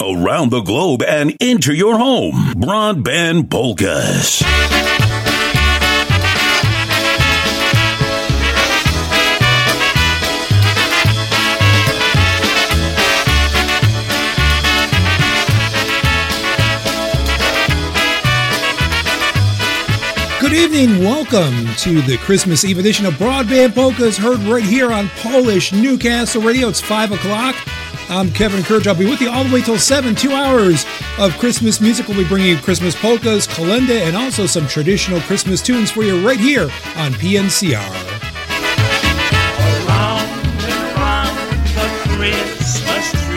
around the globe and into your home. Broadband Polkas. Good evening. Welcome to the Christmas Eve edition of Broadband Polkas, heard right here on Polish Newcastle Radio. It's 5 o'clock. I'm Kevin Kurdziel. I'll be with you all the way till 7. Two hours of Christmas music. We'll be bringing you Christmas polkas, kalenda, and also some traditional Christmas tunes for you right here on PNCR. Zoinchik's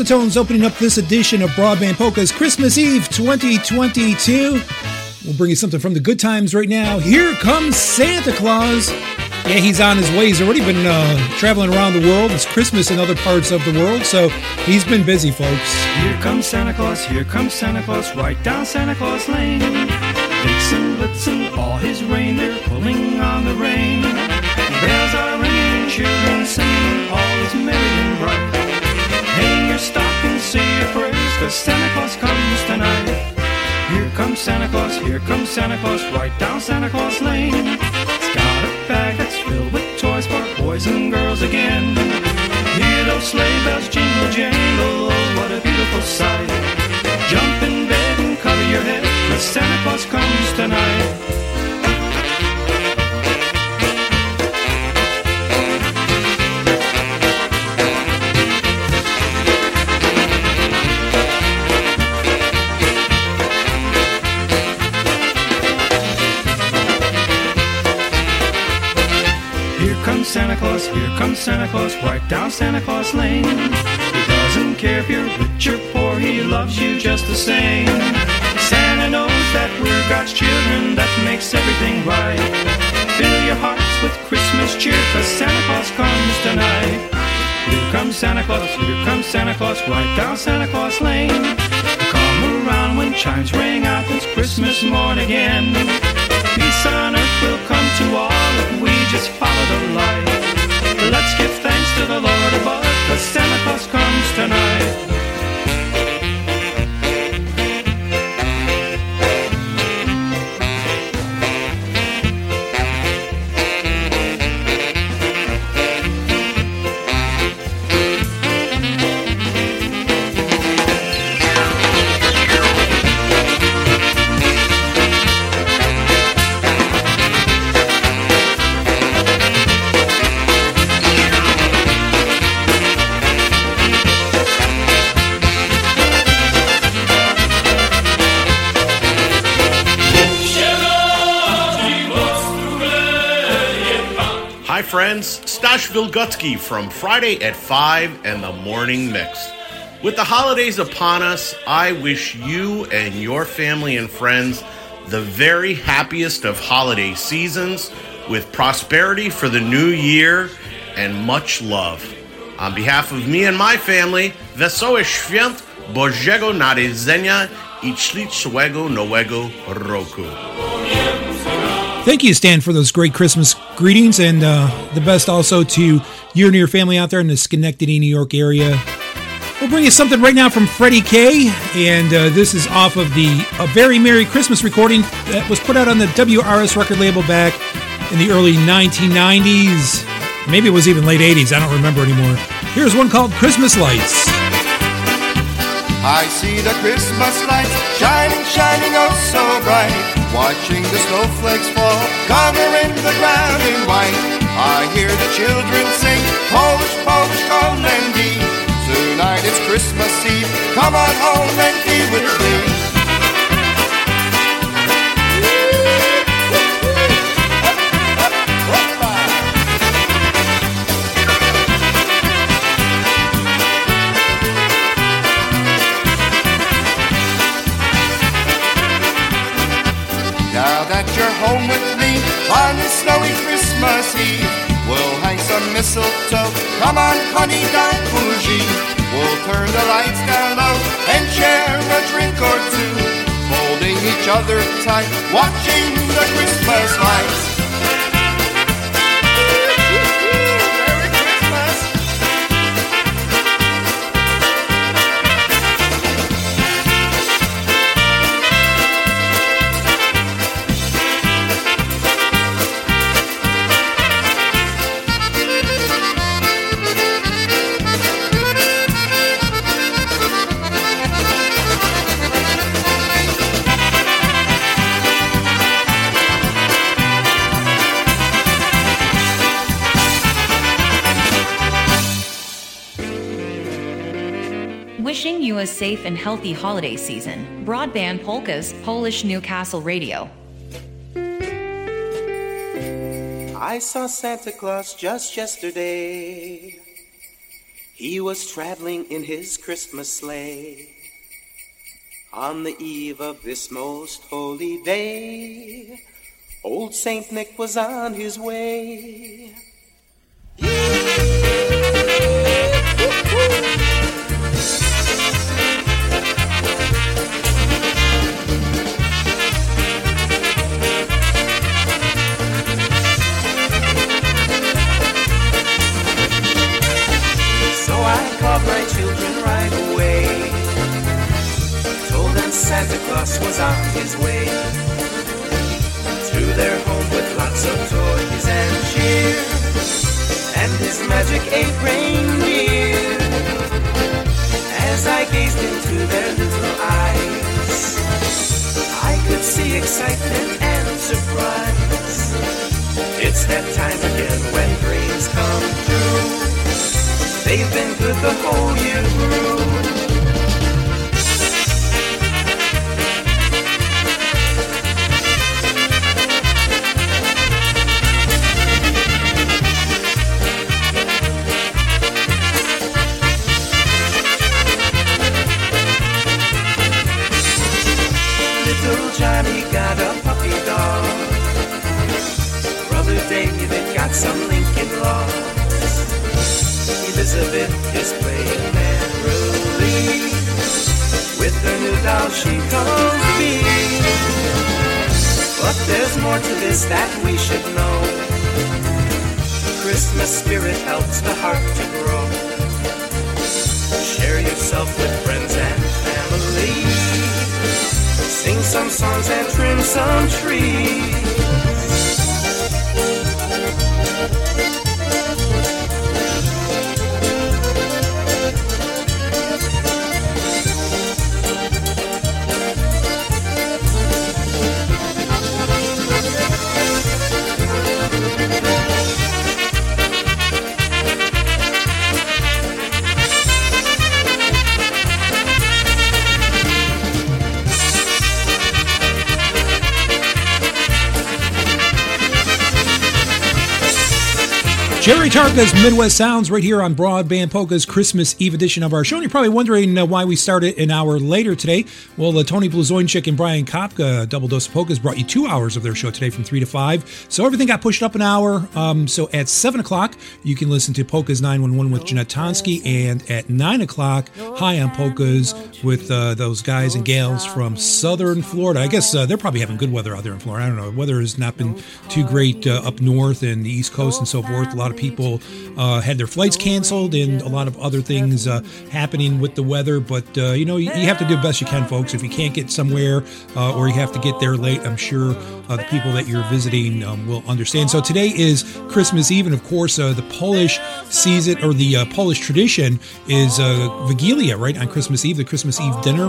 Versatones opening up this edition of Broadband Polka's Christmas Eve 2022. We'll bring you something from the good times right now. Here comes Santa Claus. Yeah, he's on his way. He's already been uh, traveling around the world. It's Christmas in other parts of the world, so he's been busy, folks. Here comes Santa Claus, here comes Santa Claus, right down Santa Claus Lane. Vixen, Blitzen, all his pulling on the. Bells are ringing, children singing, all is merry and bright stocking, say your prayers, cause Santa Claus comes tonight. Here comes Santa Claus, here comes Santa Claus, right down Santa Claus Lane. He's got a bag that's filled with toys for boys and girls again. Hear those sleigh bells jingle jangle, oh what a beautiful sight. Jump in bed and cover your head, cause Santa Claus comes tonight. Santa Claus, right down Santa Claus Lane. He doesn't care if you're rich or poor, he loves you just the same. Santa knows that we're God's children, that makes everything right. Fill your hearts with Christmas cheer, cause Santa Claus comes tonight. Here comes Santa Claus, here comes Santa Claus, right down Santa Claus Lane. Come around when chimes ring out, it's Christmas morn again. Peace on earth will come to all if we just follow the light. Let's give thanks to the Lord above, the Santa Claus comes tonight. Friends, Stash Vilgutsky from Friday at 5 and the Morning Mix. With the holidays upon us, I wish you and your family and friends the very happiest of holiday seasons with prosperity for the new year and much love. On behalf of me and my family, Wesołe Świąt Bożego Narodzenia i Ślicznego Nowego Roku. Thank you, Stan, for those great Christmas greetings, and uh, the best also to you and your family out there in the Schenectady, New York area. We'll bring you something right now from Freddie K, and uh, this is off of the A Very Merry Christmas recording that was put out on the WRS record label back in the early 1990s. Maybe it was even late 80s, I don't remember anymore. Here's one called Christmas Lights. I see the Christmas lights shining, shining oh so bright. Watching the snowflakes fall, covering the ground in white. I hear the children sing, Polish, Polish, Kolędy. Tonight it's Christmas Eve, come on home and be with me. On this snowy Christmas Eve. We'll hang some mistletoe, come on honey, don't bougie. We'll turn the lights down low and share a drink or two. Holding each other tight, watching the Christmas lights. Safe and healthy holiday season. Broadband Polkas, Polish Newcastle Radio. I saw Santa Claus just yesterday. He was traveling in his Christmas sleigh. On the eve of this most holy day, old Saint Nick was on his way. His way to their home with lots of toys and cheer, and his magic eight reindeer. As I gazed into their little eyes, I could see excitement and surprise. It's that time again when dreams come true. They've been good the whole year through. Elizabeth is playing merrily. With her new doll she calls me. But there's more to this that we should know. Christmas spirit helps the heart to grow. Share yourself with friends and family. Sing some songs and trim some trees. Terry Tarka's Midwest Sounds right here on Broadband Polka's Christmas Eve edition of our show. And you're probably wondering uh, why we started an hour later today. Well, uh, Tony Blazonczyk and Brian Kopka, Double Dose of Polkas, brought you two hours of their show today from 3 to 5. So everything got pushed up an hour. Um, so at 7 o'clock, you can listen to Polkas 911 with Jeanette Tonsky. And at 9 o'clock, High on Polkas with uh, those guys and gals from Southern Florida. I guess uh, they're probably having good weather out there in Florida. I don't know. The weather has not been too great uh, up north and the East Coast and so forth. A lot of people uh, had their flights canceled and a lot of other things uh, happening with the weather. But, uh, you know, you, you, have to do the best you can, folks. If you can't get somewhere uh, or you have to get there late, I'm sure uh, the people that you're visiting um, will understand. So today is Christmas Eve, and of course, the Polish season or the Polish tradition is Vigilia, right, on Christmas Eve, the Christmas Eve dinner,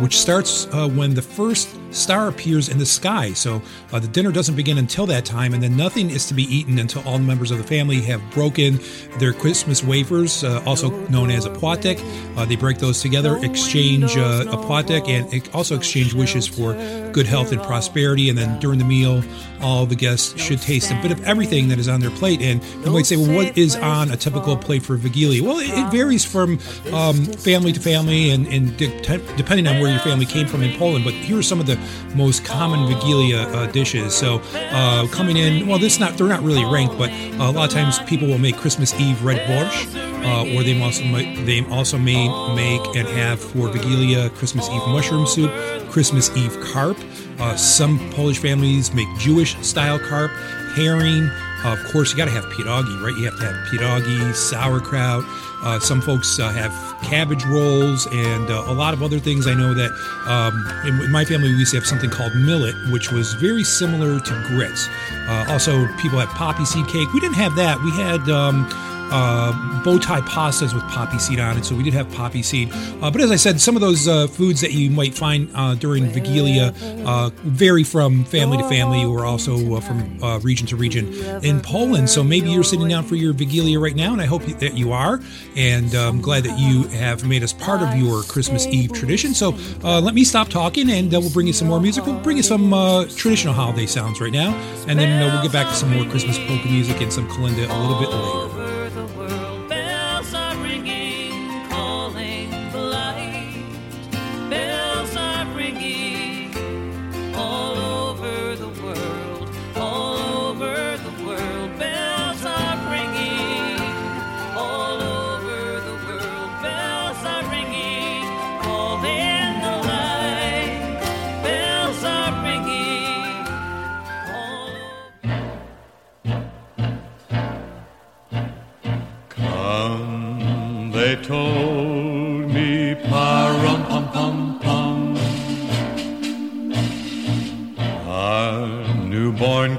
which starts when the first star appears in the sky. So the dinner doesn't begin until that time, and then nothing is to be eaten until all members of the family have broken their Christmas wafers, uh, also known as a płatek. Uh, they break those together, exchange uh, a płatek, and also exchange wishes for good health and prosperity. And then during the meal, all the guests should taste a bit of everything that is on their plate. And you might say, well, what is on a typical plate for Vigilia? Well, it, it varies from um, family to family and, and de- depending on where your family came from in Poland. But here are some of the most common Vigilia uh, dishes. So uh, coming in, well, this not they're not really ranked, but a lot of times people will make Christmas Eve red borscht, uh, or they also they also may make and have for Vigilia Christmas Eve mushroom soup, Christmas Eve carp. Uh, some Polish families make Jewish style carp, herring. Uh, of course, you got to have pierogi, right? You have to have pierogi, sauerkraut. Uh, some folks uh, have cabbage rolls and uh, a lot of other things. I know that um, in my family we used to have something called millet, which was very similar to grits. Uh, also, people have poppy seed cake. We didn't have that. We had. Um, uh, bow tie pastas with poppy seed on it. So we did have poppy seed. Uh, but as I said, some of those uh, foods that you might find uh, during Vigilia uh, vary from family to family or also uh, from region to region in Poland. So maybe you're sitting down for your Vigilia right now, and I hope that you are. And I'm glad that you have made us part of your Christmas Eve tradition. So let me stop talking and we'll bring you some more music. We'll bring you some traditional holiday sounds right now. And then we'll get back to some more Christmas polka music and some kalinda a little bit later.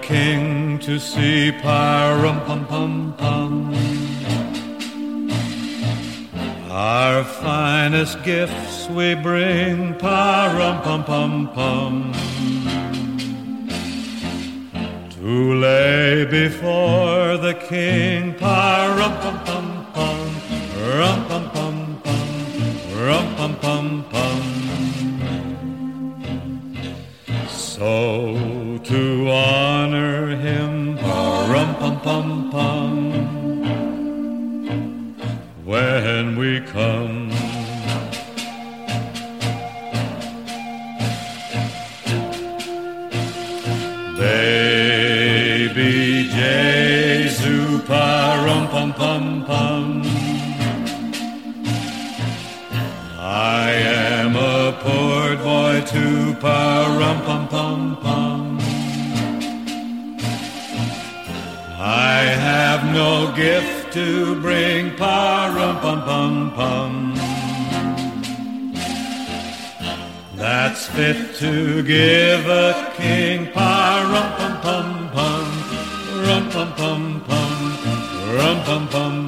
King to see, pa-rum pum pum pum. Our finest gifts we bring, pa-rum pum pum pum. To lay before the king, pa-rum pum pum rum pum pum pum, rum pum pum pum. So to honor pum pum pum. When we come. Baby Jesu, pa rum pum pum pum. I am a poor boy to pa rum pum pum pum. No gift to bring pa rum pum pum pum. That's fit to give a king pa rum pum pum pum. Rum pum pum pum. Rum pum pum.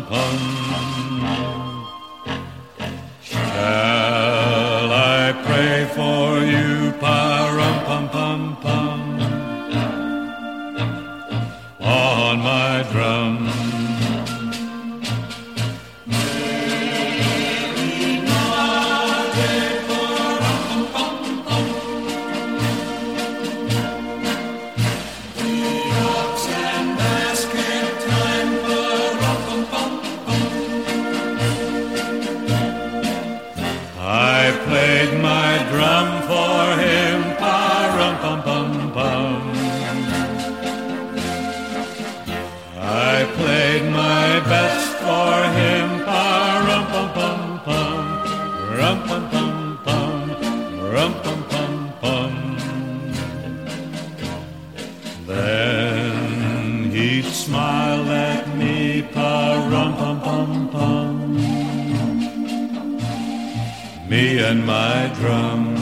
And my drum.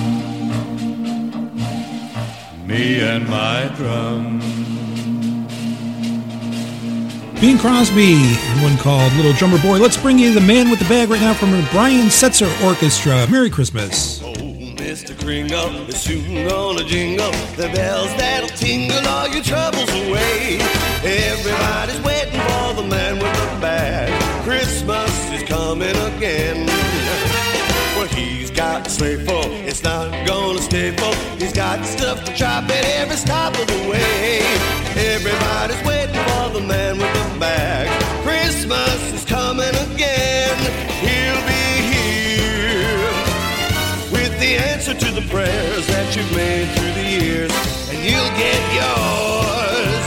Me and my drum. Bing Crosby, and one called Little Drummer Boy. Let's bring you the man with the bag right now from the Brian Setzer Orchestra. Merry Christmas. Oh, Mr. Kringle is soon gonna jingle the bells that'll tingle all your troubles away. Everybody's waiting for the man with the bag. Christmas is coming again. He's got a sleigh full, it's not gonna stay full. He's got stuff to chop at every stop of the way. Everybody's waiting for the man with the bag. Christmas is coming again. He'll be here with the answer to the prayers that you've made through the years, and you'll get yours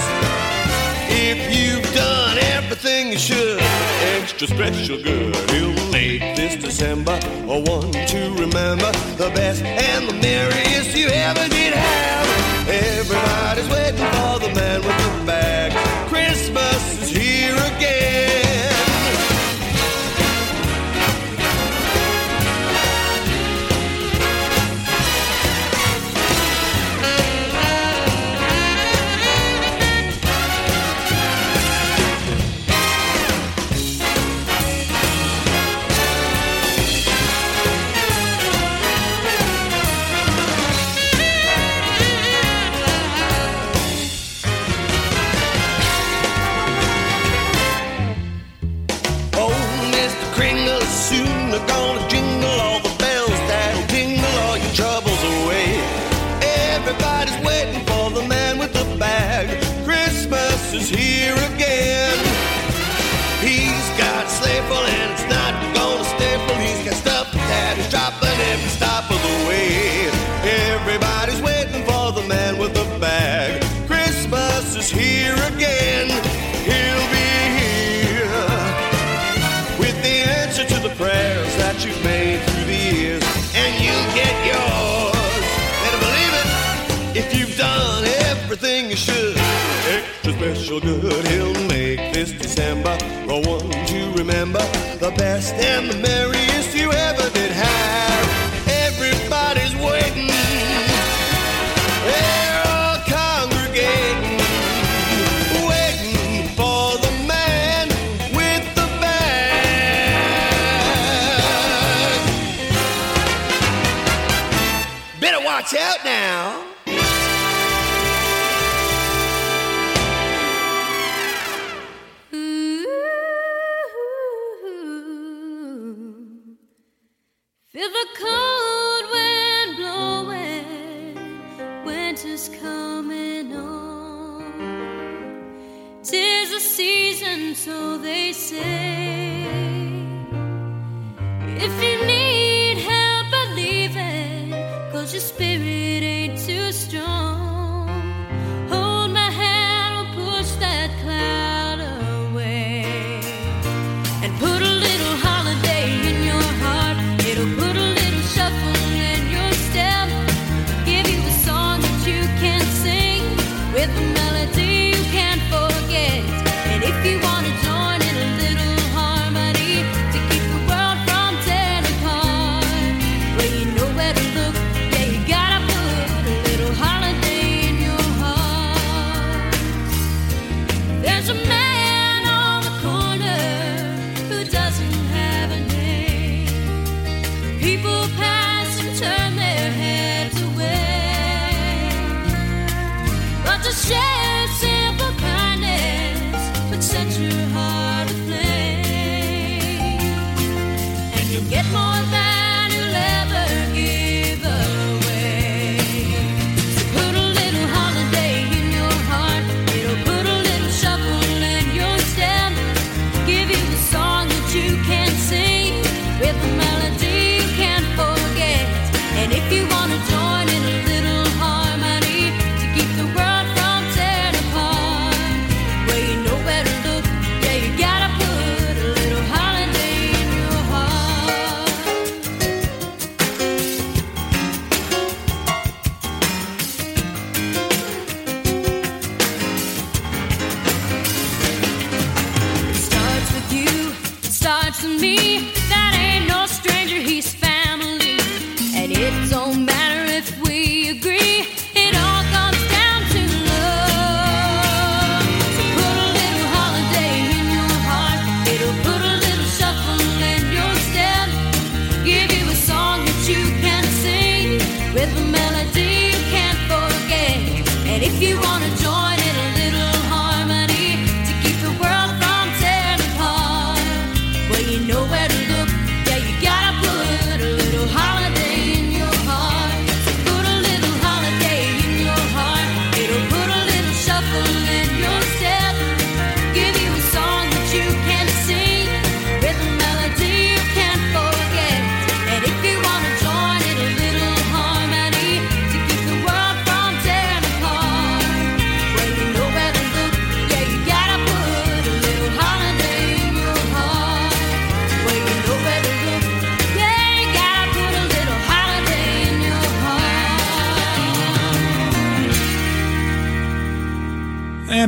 if you've done everything you should. Extra special girl. He'll make this December a one to remember, the best and the merriest you ever did have. Everybody's waiting for the man with the bag. Christmas is here again. December the one to remember, the best and the merriest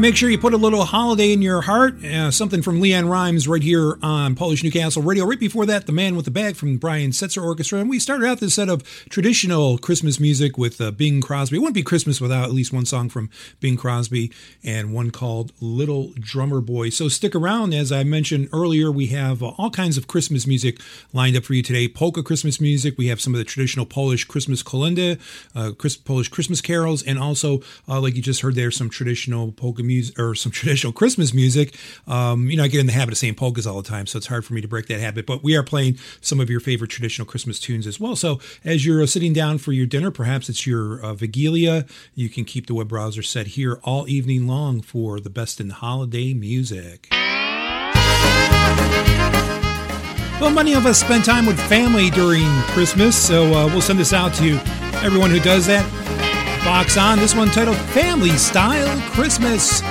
Make sure you put a little holiday in your heart. Uh, something from LeAnn Rimes right here on Polish Newcastle Radio. Right before that, The Man with the Bag from Brian Setzer Orchestra. And we started out this set of traditional Christmas music with uh, Bing Crosby. It wouldn't be Christmas without at least one song from Bing Crosby and one called Little Drummer Boy. So stick around. As I mentioned earlier, we have uh, all kinds of Christmas music lined up for you today. Polka Christmas music. We have some of the traditional Polish Christmas kolenda, uh, Chris, Polish Christmas carols, and also, uh, like you just heard there, some traditional polka music or some traditional Christmas music. Um, you know, I get in the habit of saying polkas all the time, so it's hard for me to break that habit. But we are playing some of your favorite traditional Christmas tunes as well. So as you're uh, sitting down for your dinner, perhaps it's your uh, Vigilia, you can keep the web browser set here all evening long for the best in holiday music. Well, many of us spend time with family during Christmas, so uh, we'll send this out to everyone who does that. Box on this one titled Family Style Christmas.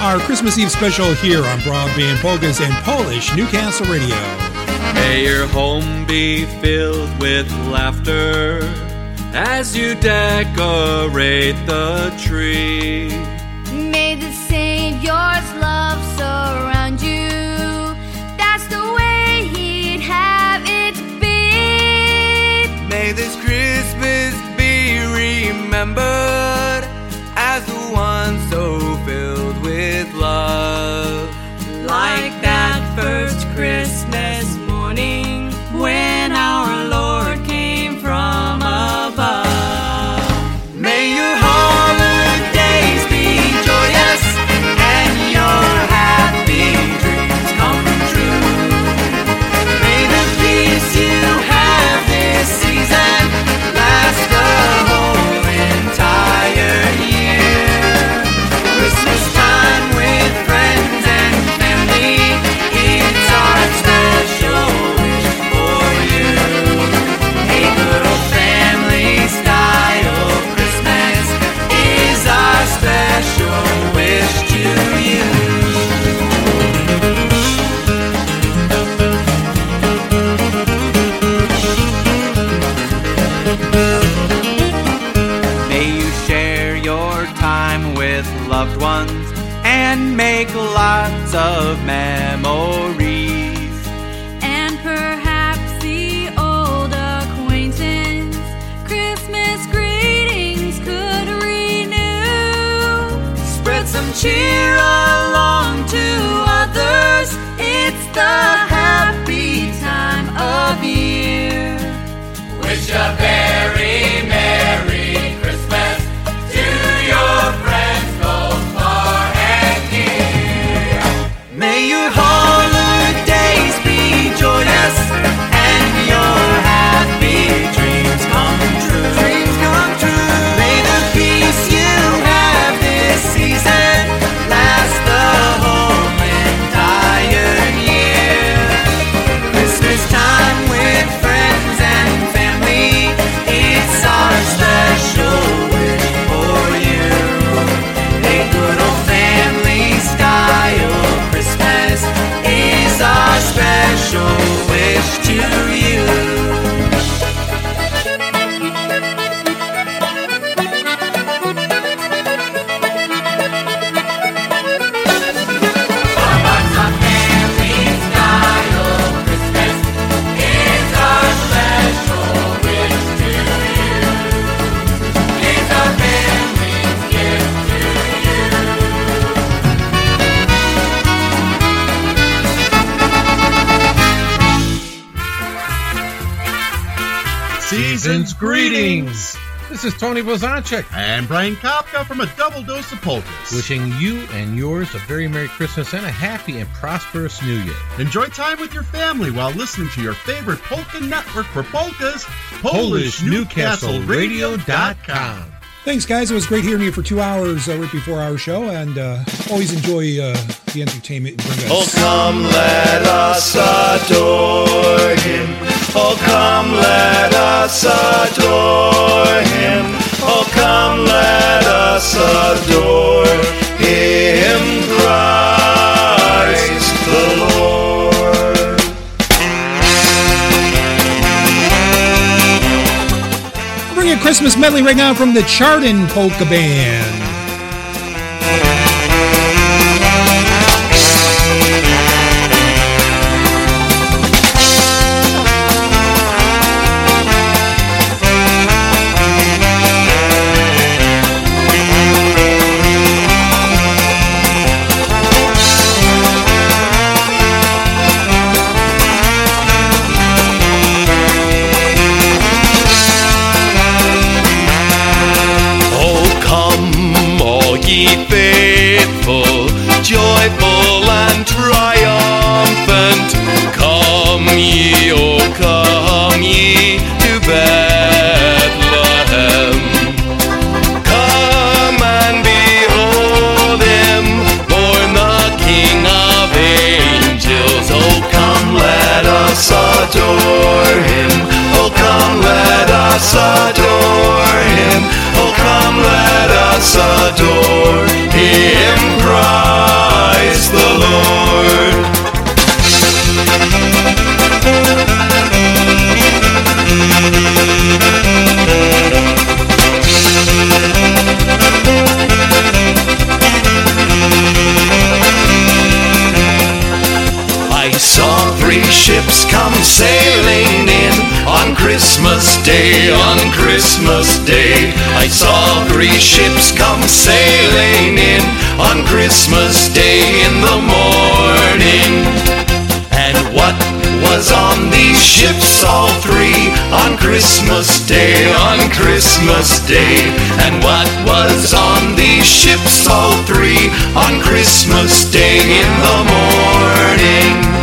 Our Christmas Eve special here on Broadband Polkas and Polish Newcastle Radio. May your home be filled with laughter as you decorate the tree. May the Savior's love surround you. That's the way He'd have it be. May this Christmas be remembered as the one so filled with love. Like that first Christmas loved ones and make lots of memories. And perhaps the old acquaintance Christmas greetings could renew. Spread some cheer along to others. It's the happy time of year. Wish a very Season's greetings. This is Tony Blazonczyk and Brian Kopka from a double dose of polkas. wishing you and yours a very Merry Christmas and a happy and prosperous New Year. Enjoy time with your family while listening to your favorite polka network for polkas, PolishNewcastleRadio.com. Thanks, guys. It was great hearing you for two hours uh, right before our show, and uh, always enjoy uh, the entertainment Oh, come, let us adore him. Oh, come, let us adore him. Oh, come, let us adore him, Christ the Lord. Christmas medley right now from the Chardon Polka Band. Us adore him. Oh, come, let us adore him, Christ the Lord. Christmas Day, on Christmas Day. I saw three ships come sailing in on Christmas Day in the morning. And what was on these ships, all three, on Christmas Day, on Christmas Day? And what was on these ships, all three, on Christmas Day in the morning?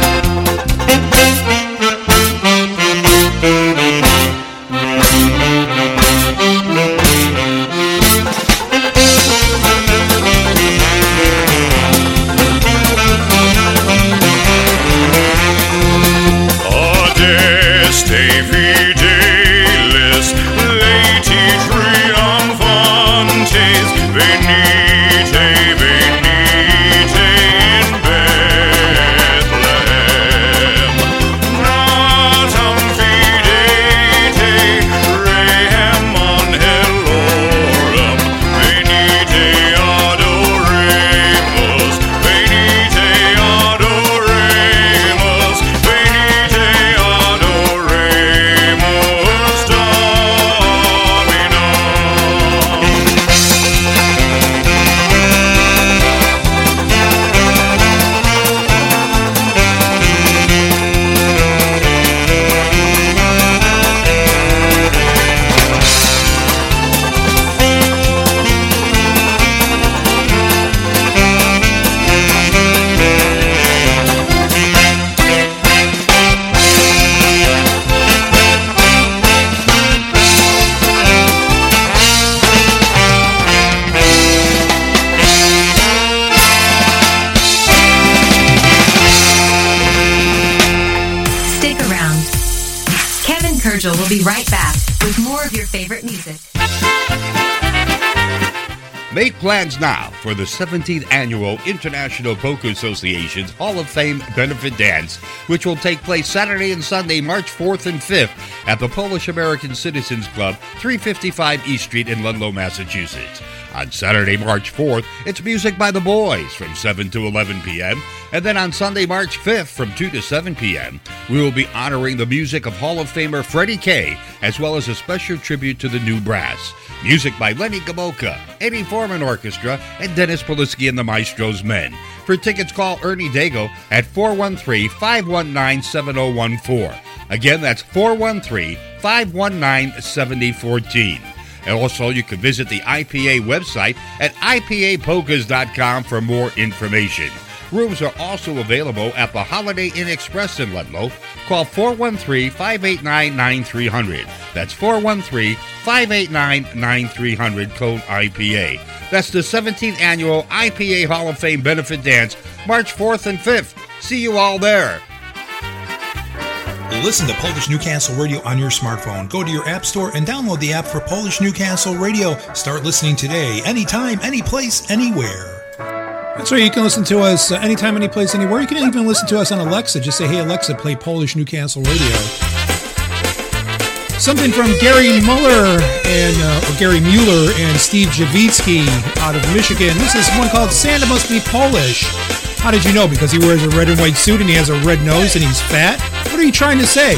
Plans now for the 17th Annual International Polka Association's Hall of Fame Benefit Dance, which will take place Saturday and Sunday, March 4th and 5th at the Polish American Citizens Club, 355 East Street in Ludlow, Massachusetts. On Saturday, March 4th, it's Music by the Boys from 7 to 11 p.m. And then on Sunday, March 5th from 2 to 7 p.m., we will be honoring the music of Hall of Famer Freddie Kay, as well as a special tribute to the new brass. Music by Lenny Gomulka, Eddie Forman Orchestra, and Dennis Polisky and the Maestros Men. For tickets, call Ernie Dago at 413 519 7014. Again, that's 413 519 7014. And also, you can visit the IPA website at IPAPolkas.com for more information. Rooms are also available at the Holiday Inn Express in Ludlow. Call 413 589 9300. That's 413 589 9300, code IPA. That's the 17th annual IPA Hall of Fame benefit dance, March 4th and 5th. See you all there. Listen to Polish Newcastle Radio on your smartphone. Go to your app store and download the app for Polish Newcastle Radio. Start listening today, anytime, any place, anywhere. That's right. You can listen to us uh, anytime, any place, anywhere. You can even listen to us on Alexa. Just say, "Hey Alexa, play Polish Newcastle Radio." Something from Gary Muller and uh, Gary Mueller and Steve Javitsky out of Michigan. This is one called "Santa Must Be Polish." How did you know? Because he wears a red and white suit and he has a red nose and he's fat. What are you trying to say?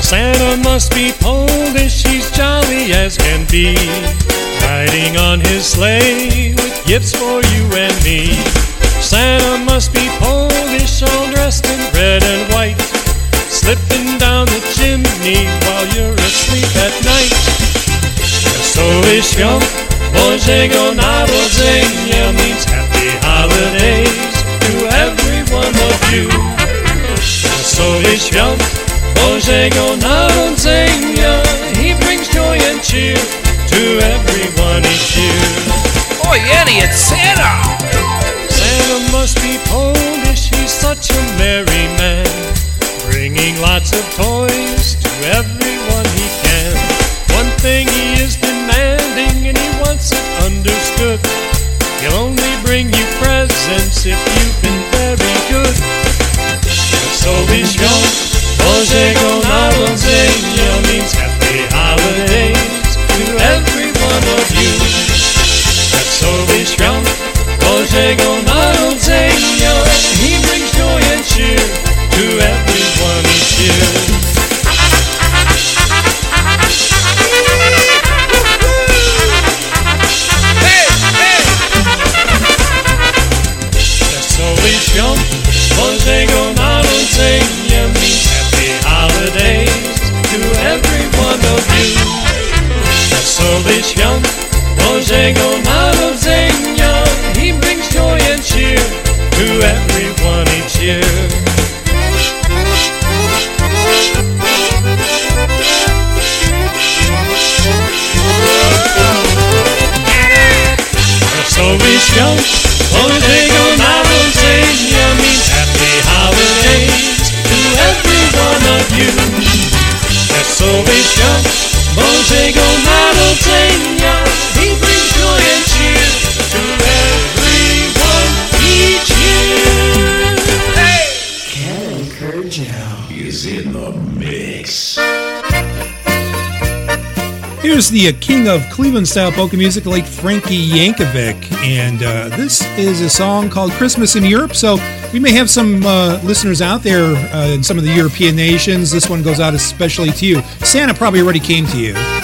Santa must be Polish, he's jolly as can be. Riding on his sleigh with gifts for you and me. Santa must be Polish, all dressed in red and white. Slipping down the chimney while you're asleep at night. Wesołych świąt Bożego Narodzenia means happy holidays to every one of you. Wesoły świąt Bożego Narodzenia, he brings joy and cheer to everyone he year. Oh, Annie, it's Santa! Santa must be Polish, he's such a merry man, bringing lots of toys to everyone he can. One thing he is understanding, and he wants it understood. He'll only bring you presents if you've been very good. So be strong. Bożego Narodzenia means happy holidays to everyone. the king of Cleveland style polka music, like Frankie Yankovic. And uh, this is a song called Christmas in Europe. So we may have some uh, listeners out there uh, in some of the European nations. This one goes out especially to you. Santa probably already came to you.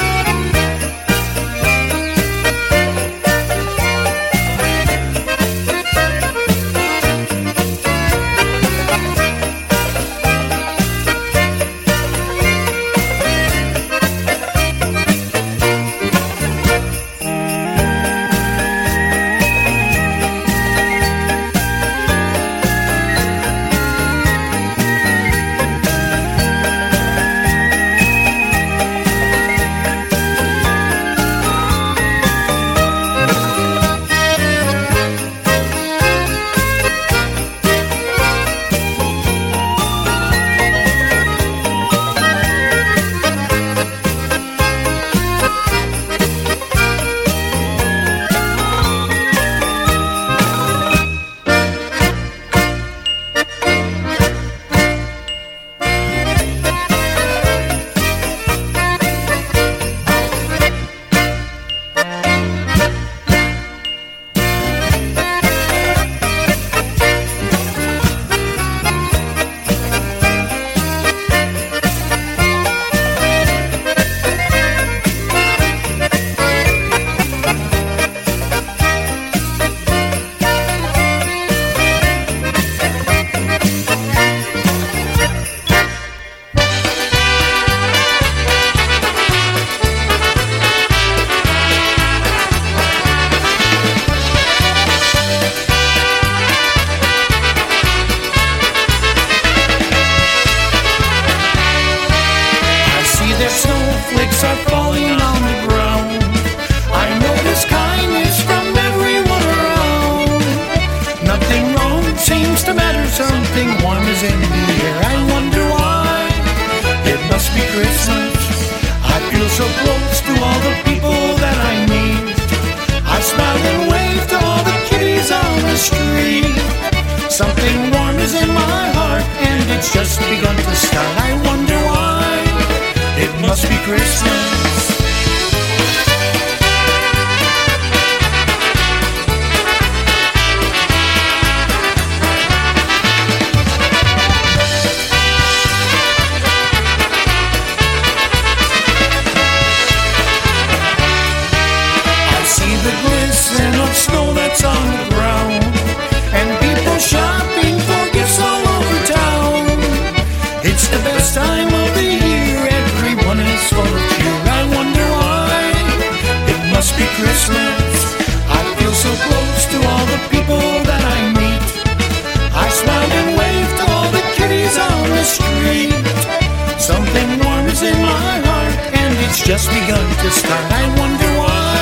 just begun to start. I wonder why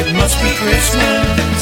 it must be Christmas.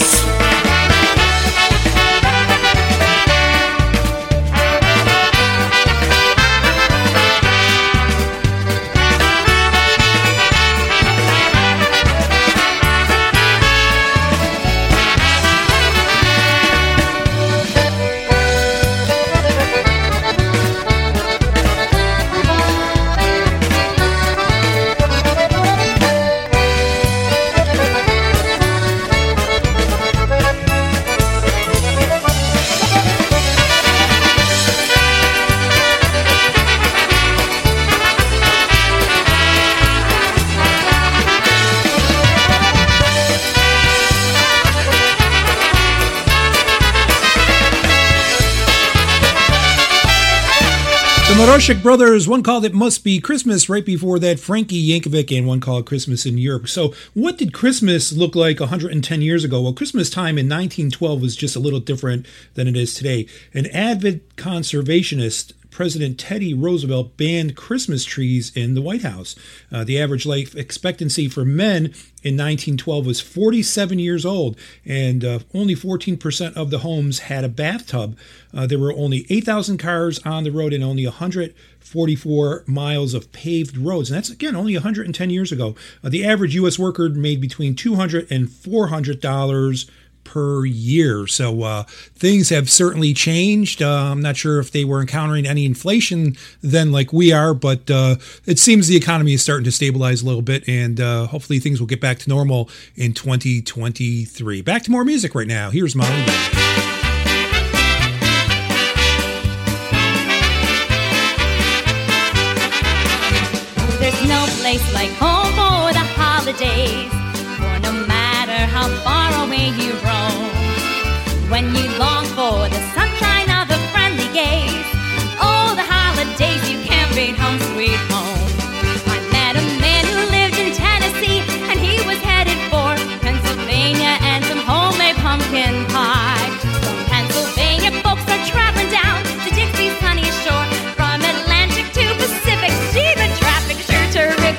Brothers, one called It Must Be Christmas, right before that, Frankie Yankovic, and one called Christmas in Europe. So, what did Christmas look like 110 years ago? Well, Christmas time in 1912 was just a little different than it is today. An avid conservationist President Teddy Roosevelt banned Christmas trees in the White House. Uh, the average life expectancy for men in 1912 was 47 years old, and uh, only 14% of the homes had a bathtub. Uh, there were only 8,000 cars on the road and only 144 miles of paved roads. And that's, again, only 110 years ago. Uh, the average U.S. worker made between $200 and $400 per year. So uh, things have certainly changed. Uh, I'm not sure if they were encountering any inflation then, like we are, but uh, it seems the economy is starting to stabilize a little bit, and uh, hopefully things will get back to normal in 2023. Back to more music right now. Here's Molly.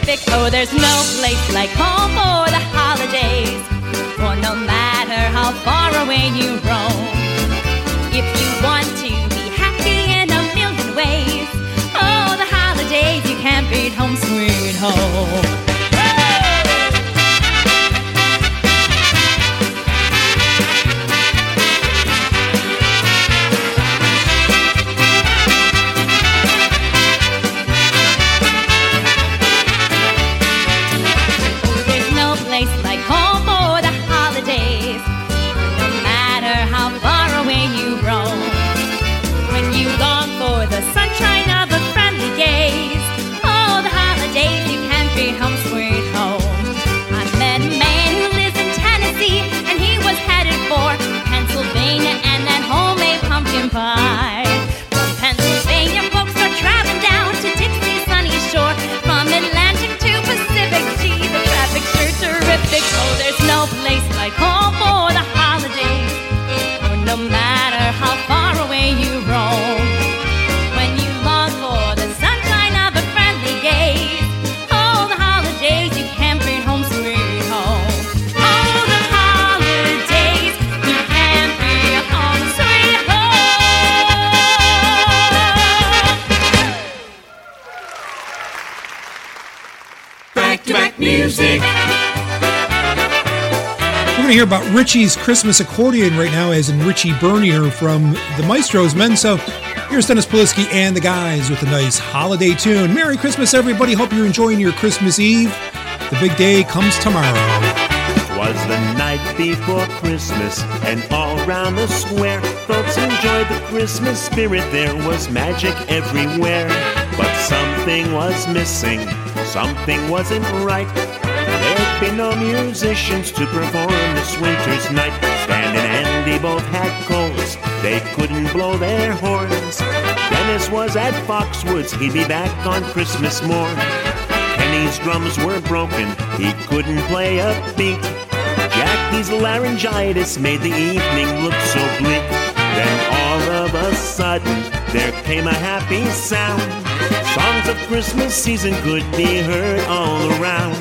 Terrific. Oh, there's no place like home for the holidays. For no matter how far away you roam, if you want to be happy in a million ways, oh, the holidays you can't beat home, sweet home. Hear about Richie's Christmas accordion right now, as in Richie Bernier from the Maestros Men. So here's Dennis Polisky and the guys with a nice holiday tune. Merry Christmas, everybody. Hope you're enjoying your Christmas Eve. The big day comes tomorrow. was the night before Christmas, and all round the square, folks enjoyed the Christmas spirit. There was magic everywhere, but something was missing, something wasn't right. There'd be no musicians to perform this winter's night. Stan and Andy both had colds, they couldn't blow their horns. Dennis was at Foxwoods, he'd be back on Christmas morn. Kenny's drums were broken, he couldn't play a beat. Jackie's laryngitis made the evening look so bleak. Then all of a sudden, there came a happy sound. Songs of Christmas season could be heard all around.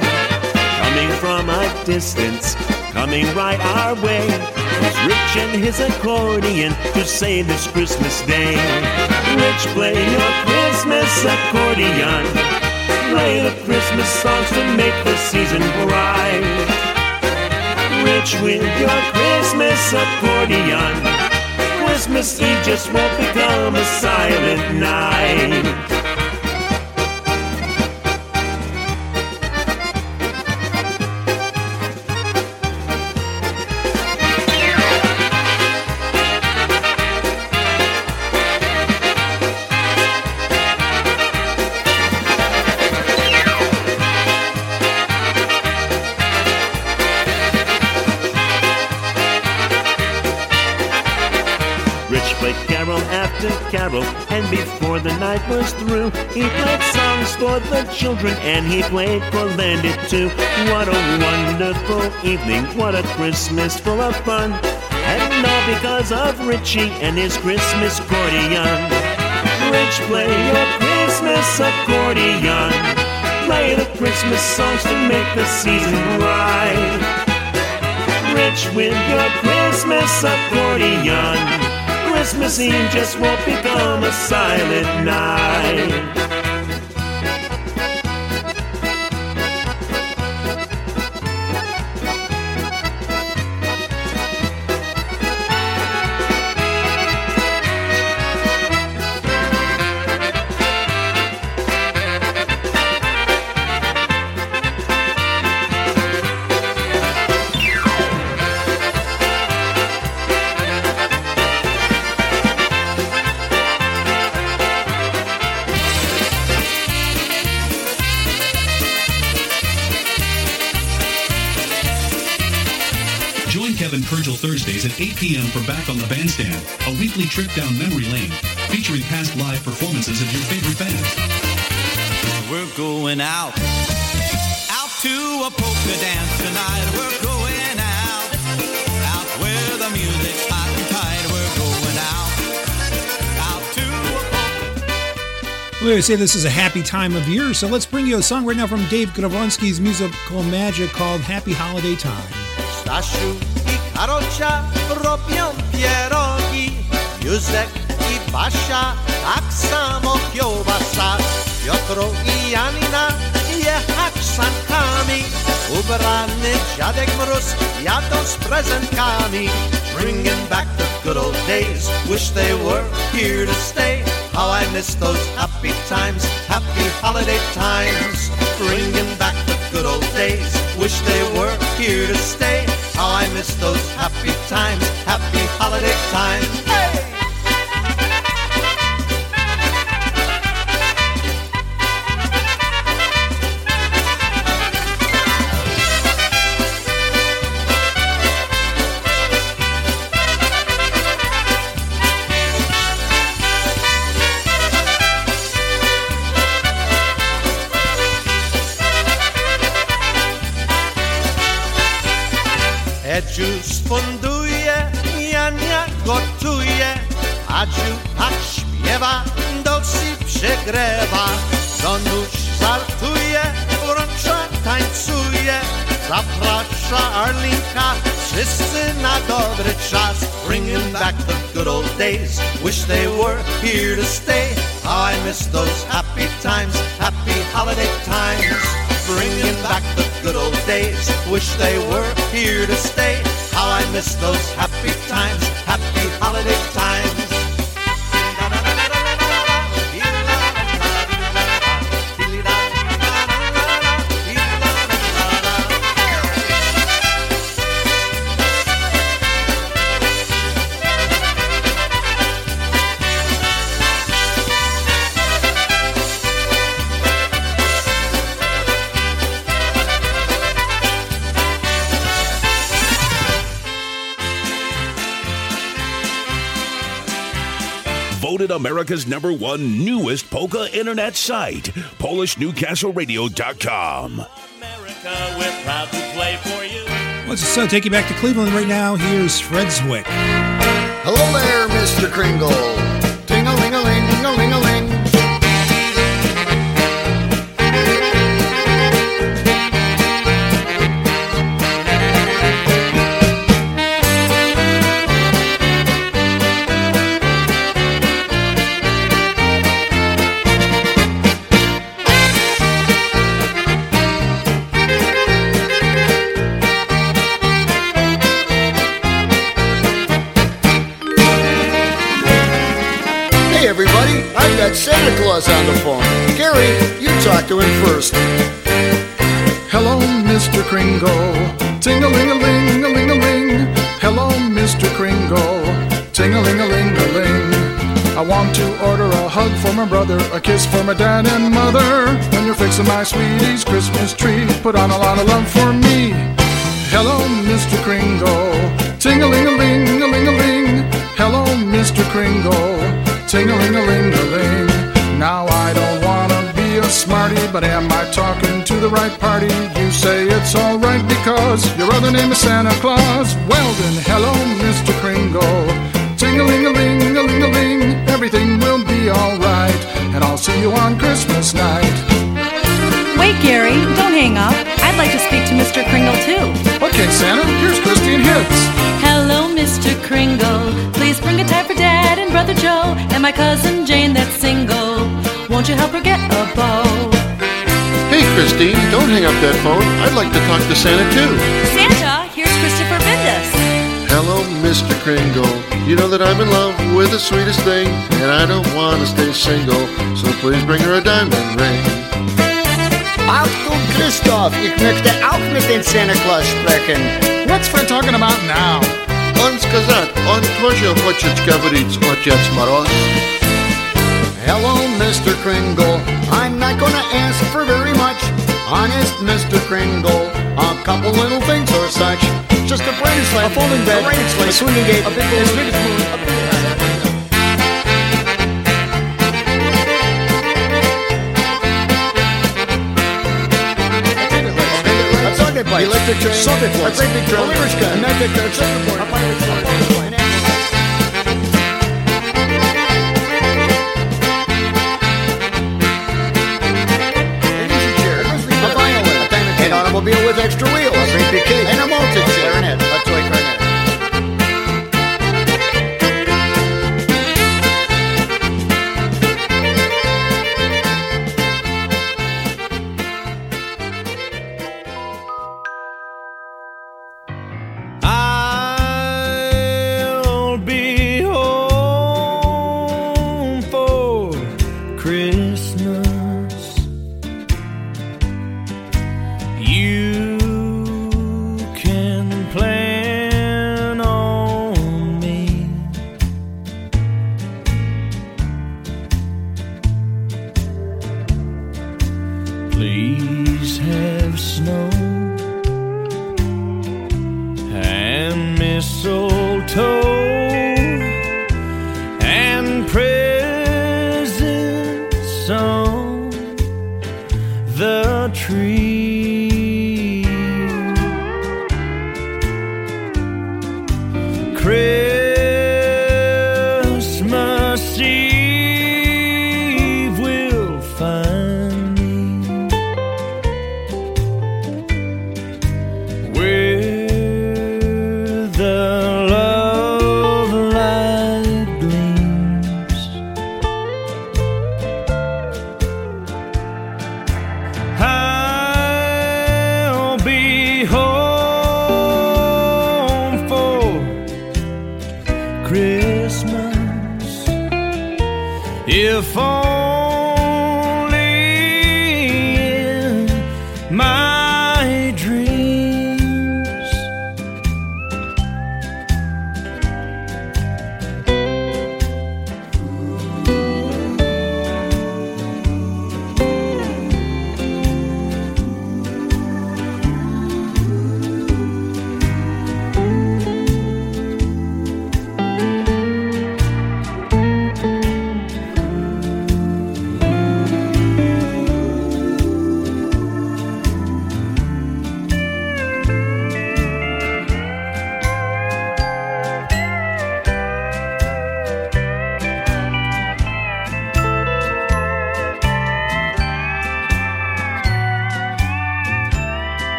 Coming from a distance, coming right our way. Was Rich and his accordion to say this Christmas day. Rich, play your Christmas accordion. Play the Christmas songs to make the season bright. Rich with your Christmas accordion. Christmas Eve just won't become a silent night. Children and he played for Landit too. What a wonderful evening, what a Christmas full of fun. And all because of Richie and his Christmas accordion. Rich, play your Christmas accordion. Play the Christmas songs to make the season bright. Rich with your Christmas accordion. Christmas Eve just won't become a silent night. Kevin Kurdziel Thursdays at 8 p.m. for Back on the Bandstand, a weekly trip down memory lane, featuring past live performances of your favorite bands. We're going out, out to a polka dance tonight. We're going out, out where the music's hot and tight. We're going out, out to a polka dance. We say this is a happy time of year, so let's bring you a song right now from Dave Gravonsky's musical magic called Happy Holiday Time. Stasiu i Karolcia robią pierogi Józek i Basia tak samo kiełbasa i Janina jechać sankami Ubrany dziadek mróz jadą z prezentkami Bringing back the good old days Wish they were here to stay. How I miss those happy times Happy holiday times Bringing back the good old days Wish they were here to stay How I miss those happy times Happy holiday times Hey! Edziu sfunduje, Jania gotuje, Adziu tak śpiewa, dosyć przegrewa. Donuś żartuje, wrącza tańcuje, zaprasza Arlinka, wszyscy na dobry czas. Bringing back the good old days, wish they were here to stay. How I miss those happy times, happy holiday times. Bringing back the good old days, wish they were here to stay. How I miss those happy times, happy holiday times. America's number one newest polka internet site, PolishNewcastleRadio.com. We're proud to play for you. Let's so take you back to Cleveland right now. Here's Fred Ziwich. Hello there, Mr. Kringle. On the phone. Gary, you talk to him first. Hello, Mr. Kringle. Ting-a-ling-a-ling-a-ling-a-ling. Hello, Mr. Kringle. Ting-a-ling-a-ling-a-ling. I want to order a hug for my brother, a kiss for my dad and mother. When you're fixing my sweetie's Christmas tree, put on a lot of love for me. Hello, Mr. Kringle. Ting-a-ling-a-ling-a-ling-a-ling. Hello, Mr. Kringle. Ting-a-ling-a-ling-a-ling. Smarty, but am I talking to the right party? You say it's alright because your other name is Santa Claus. Well then, hello, Mr. Kringle. Ting-a-ling-a-ling-a-ling-a-ling, everything will be alright, and I'll see you on Christmas night. Wait, Gary, don't hang up. I'd like to speak to Mr. Kringle too. Okay, Santa, here's Christine Hicks. Hello, Mr. Kringle. Please bring a tie for Dad and Brother Joe and my cousin Jane that's single. Won't you help her get a bow? Hey, Christine, don't hang up that phone. I'd like to talk to Santa too. Santa, here's Christopher Bendis. Hello, Mr. Kringle. You know that I'm in love with the sweetest thing, and I don't want to stay single, so please bring her a diamond ring. Achtung, Christoph, ich möchte auch mit dem Santa Claus sprechen. What's Fred talking about now? Он сказал, он тоже хочет говорить, отец Мороз. Hello, Mr. Kringle. I'm not gonna ask for very much. Honest, Mr. Kringle. A couple little things or such. Just a brain sled, a folding bed, a rain sled, a swinging gate, a big balloon, a big balloon, a big A Sunday bike, electric train, a great big drum, a Irish gun, a magic gun, a surfboard, a pirate ship, wheels,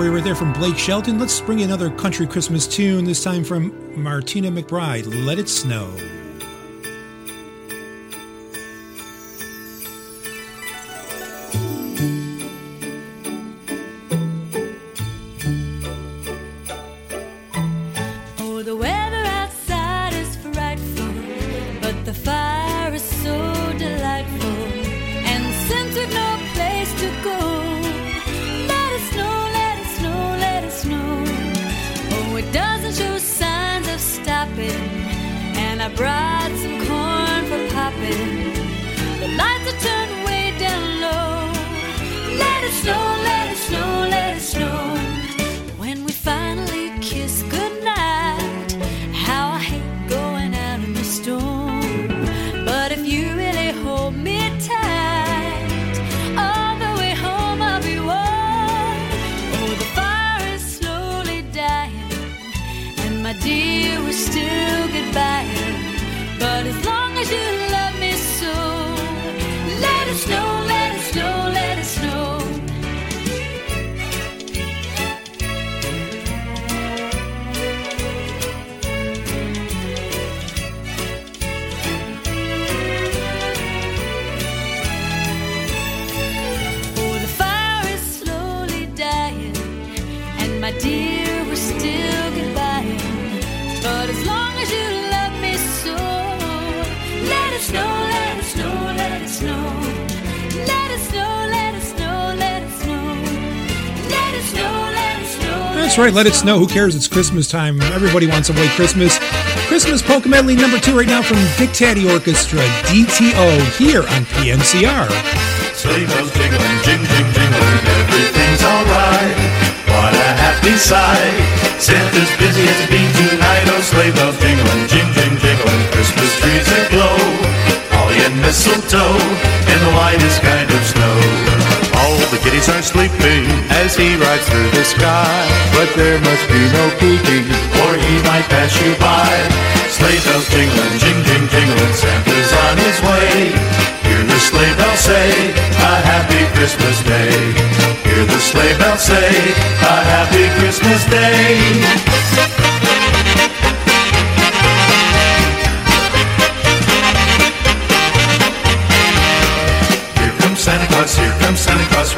for you right there from Blake Shelton. Let's bring another country Christmas tune, this time from Martina McBride, Let It Snow. Right, let it snow. Who cares? It's Christmas time. Everybody wants a white Christmas. Christmas polka medley number two right now from Dick Tady Orchestra, DTO, here on PNCR. Sleigh bells jingling, jing, jing, jingling, everything's alright. What a happy sight. Santa's busy as a bee tonight. Oh, sleigh bells jingling, jing, jing, jingling, Christmas trees aglow. Holly and mistletoe, and the lightest kind of snow. The are sleeping as he rides through the sky. But there must be no peeking, or he might pass you by. Sleigh bells jingling, jing, jing, jingling, Santa's on his way. Hear the sleigh bells say, a happy Christmas day. Hear the sleigh bells say, a happy Christmas day.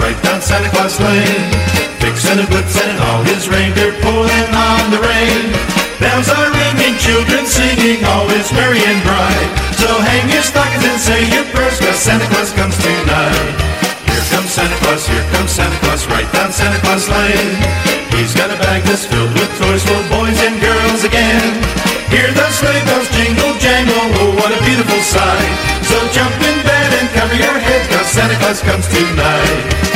Right down Santa Claus Lane. Vixen a Blitzen and all his reindeer pulling on the rein. Bells are ringing, children singing, all is merry and bright. So hang your stockings and say your prayers, cause Santa Claus comes tonight. Here comes Santa Claus, here comes Santa Claus, right down Santa Claus Lane. He's got a bag that's filled with toys for boys and girls again. Hear the sleigh bells jingle jangle, oh what a beautiful sight. So jump in bed and cover your head, cause Santa Claus comes tonight.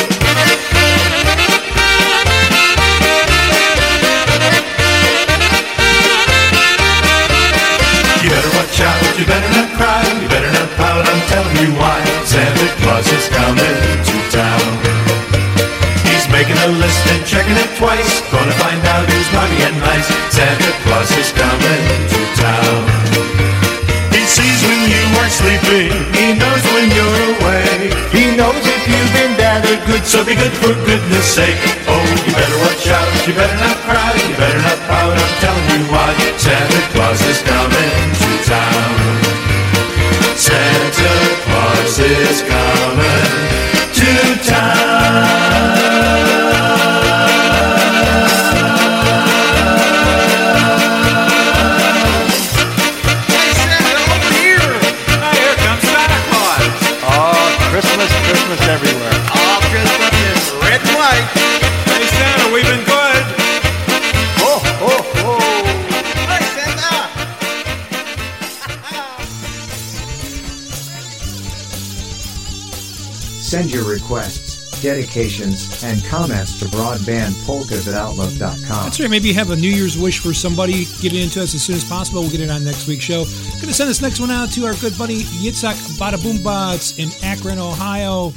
You why. Santa Claus is coming to town. He's making a list and checking it twice, gonna find out who's naughty and nice. Santa Claus is coming to town. He sees when you are sleeping, he knows when you're awake. He knows if you've been bad or good, so be good for goodness sake. Oh, you better watch out, you better not cry, you better not pout, I'm telling you why. Santa Claus is coming to town. Is coming requests, dedications, and comments to broadbandpolkas at outlook.com. That's right. Maybe you have a New Year's wish for somebody. Get it into us as soon as possible. We'll get it on next week's show. Going to send this next one out to our good buddy Yitzhak Badaboomba. It's in Akron, Ohio.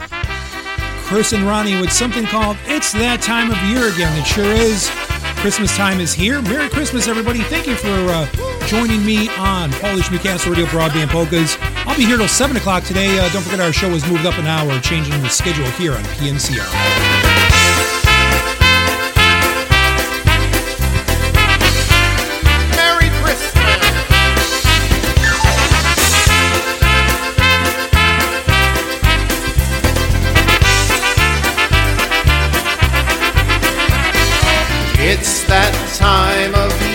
Chris and Ronnie with something called It's That Time of Year Again. It sure is. Christmas time is here. Merry Christmas, everybody. Thank you for uh, joining me on Polish Newcastle Radio Broadband Polkas be here till 7 o'clock today. Uh, don't forget our show has moved up an hour, changing the schedule here on PNCR. It's that time of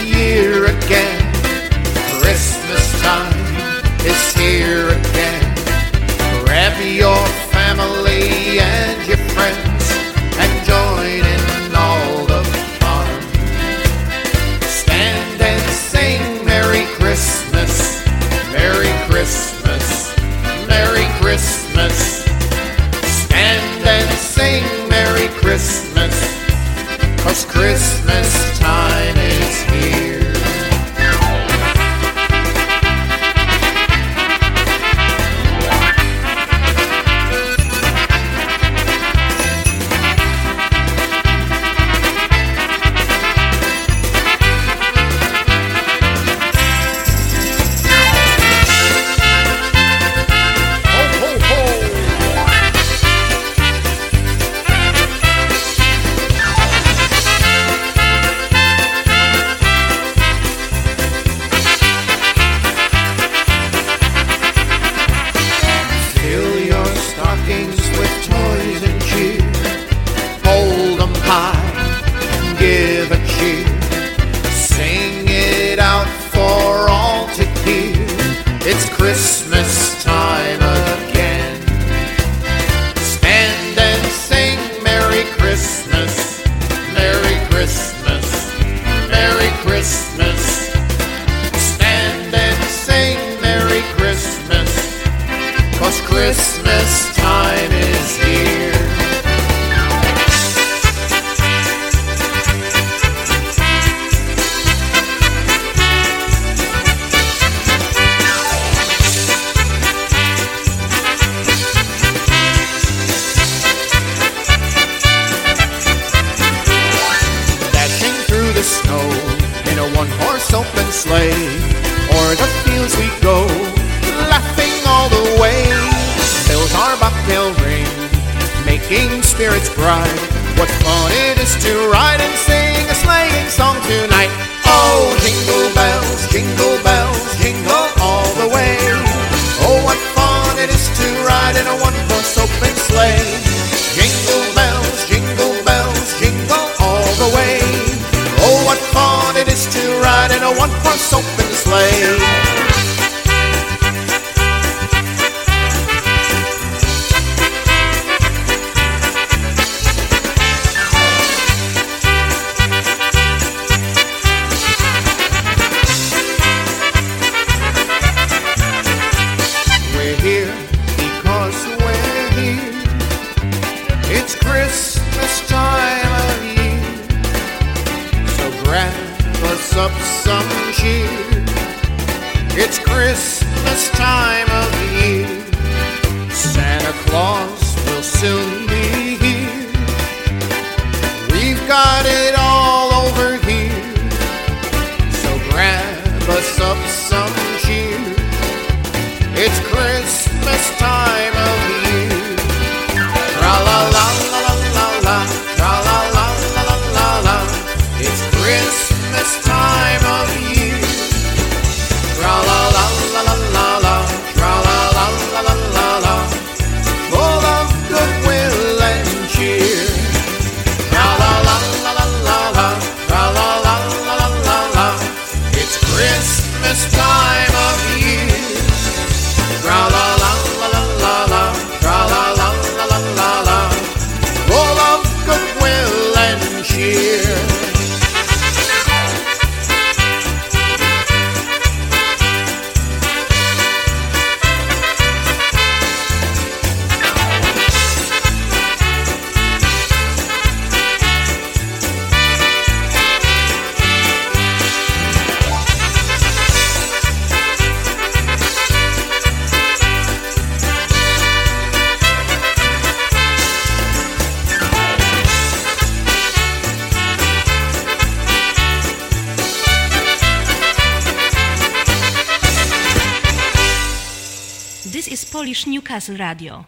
Newcastle Radio.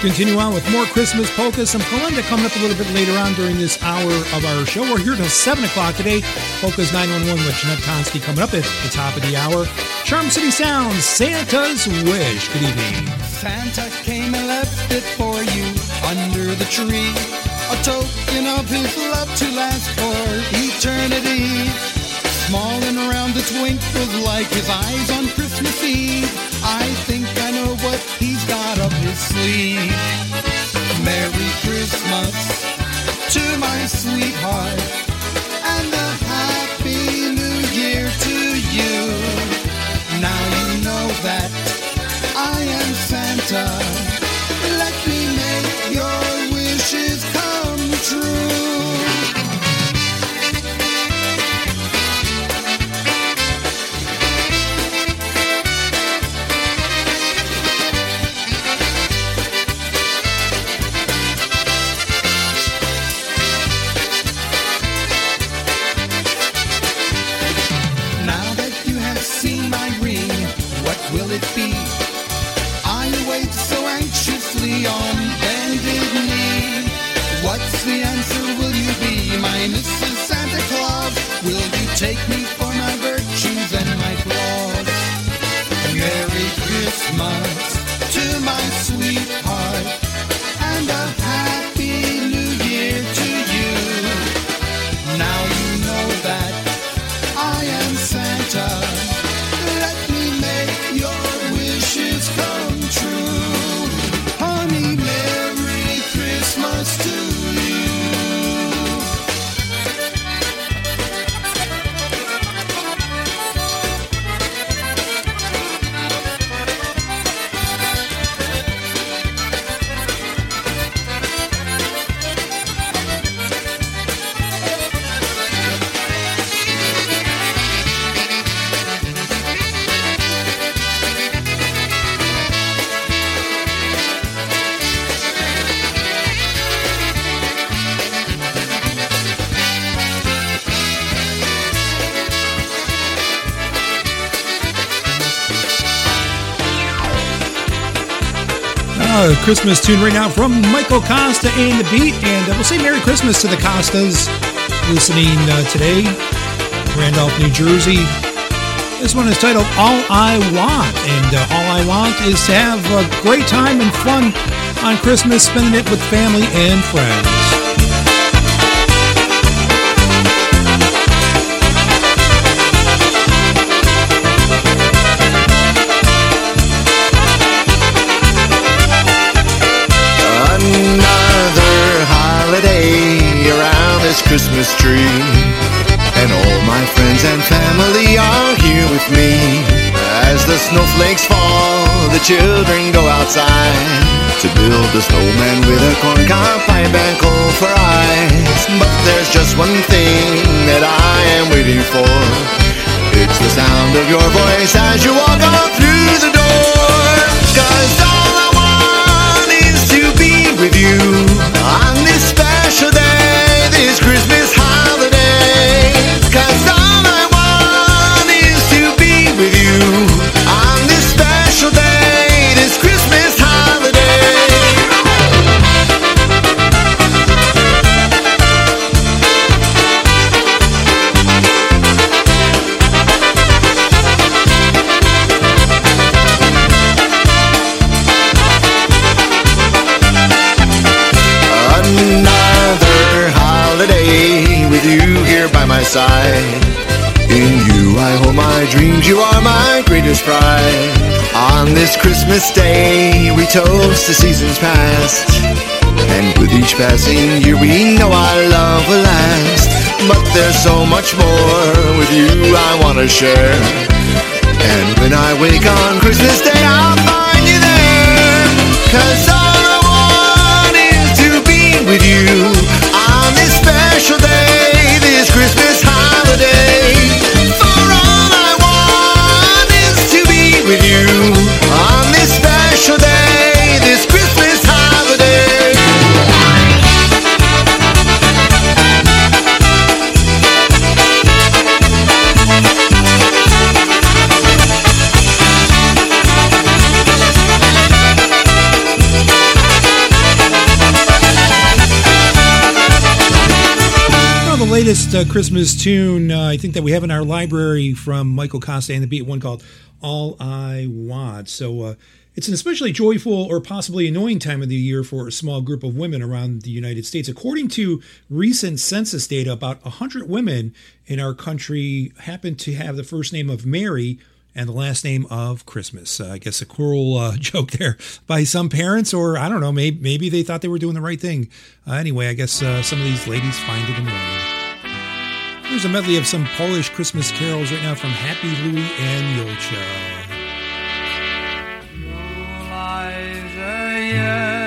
Continue on with more Christmas polkas. Some Kalinda coming up a little bit later on during this hour of our show. We're here till 7 o'clock today. Polkas 911 with Jeanette Tonsky coming up at the top of the hour. Charm City Sounds, Santa's Wish. Good evening. Santa came and left it for you under the tree. A token of his love to last for eternity small and round that twinkles like his eyes on Christmas Eve. I think I know what he's got up his sleeve. Merry Christmas to my sweetheart. Christmas tune right now from Michael Costa and the Beat, and uh, we'll say Merry Christmas to the Costas listening uh, today, Randolph, New Jersey. This one is titled All I Want, and uh, all I want is to have a great time and fun on Christmas, spending it with family and friends. Another holiday around this Christmas tree. And all my friends and family are here with me. As the snowflakes fall, the children go outside to build a snowman with a corn cob pipe and coal for eyes. But there's just one thing that I am waiting for. It's the sound of your voice as you walk on through the door. Cause I with you on this special day, this Christmas holiday. Cause all I want is to be with you my greatest. On this Christmas day, we toast the seasons past. And with each passing year, we know our love will last. But there's so much more with you I want to share. And when I wake on Christmas Day, I'll find you there. Cause all I want is to be with you on this special day, this Christmas holiday. With you on this special day, this Christmas holiday. Well, the latest uh, Christmas tune uh, I think that we have in our library from Michael Costa and the Beat, one called All I Want. So uh, it's an especially joyful or possibly annoying time of the year for a small group of women around the United States. According to recent census data, about 100 women in our country happen to have the first name of Mary and the last name of Christmas. Uh, I guess a cruel uh, joke there by some parents, or I don't know, maybe, maybe they thought they were doing the right thing. Uh, anyway, I guess uh, some of these ladies find it annoying. Here's a medley of some Polish Christmas carols right now from Happy Louie and Julcia. Jezuniu,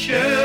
się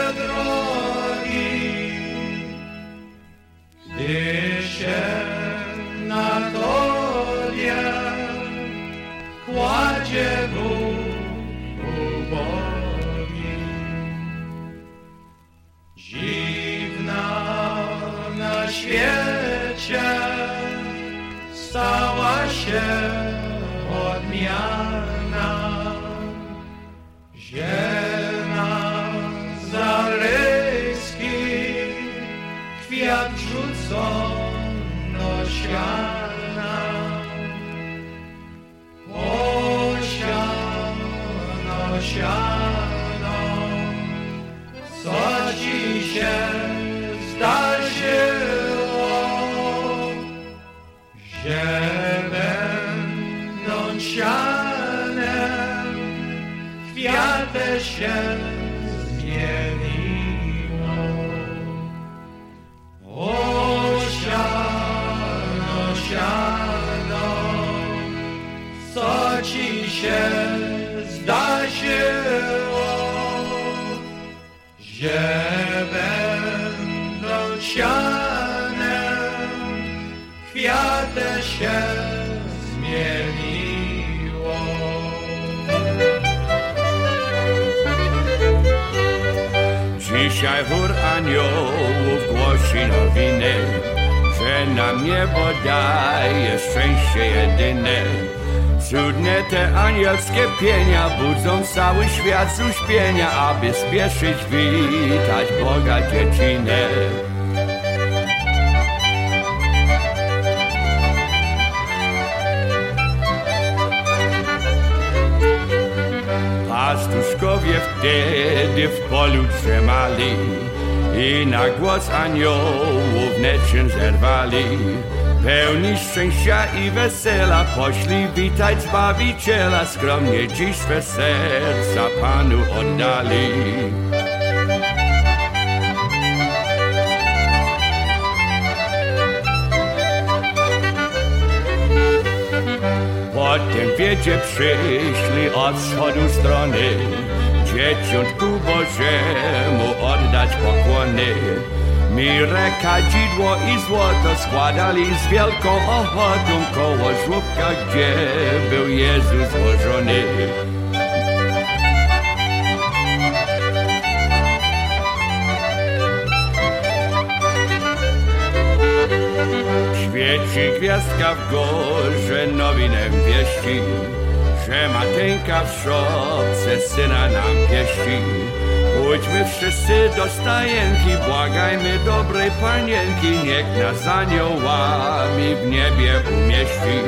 Zbawiciela, skromnie dziś swe serca Panu oddali. Potem wiedzie przyszli od wschodu strony, dzieciątku Bożemu oddać pokłony. Mirę, kadzidło i złoto składali z wielką ochotą koło żłobka, gdzie był Jezus złożony. Świeci gwiazdka w górze, nowinem wieści, że mateńka w szopce syna nam pieści. Pójdźmy wszyscy do stajenki, błagajmy dobrej panienki, niech nas aniołami w niebie umieści.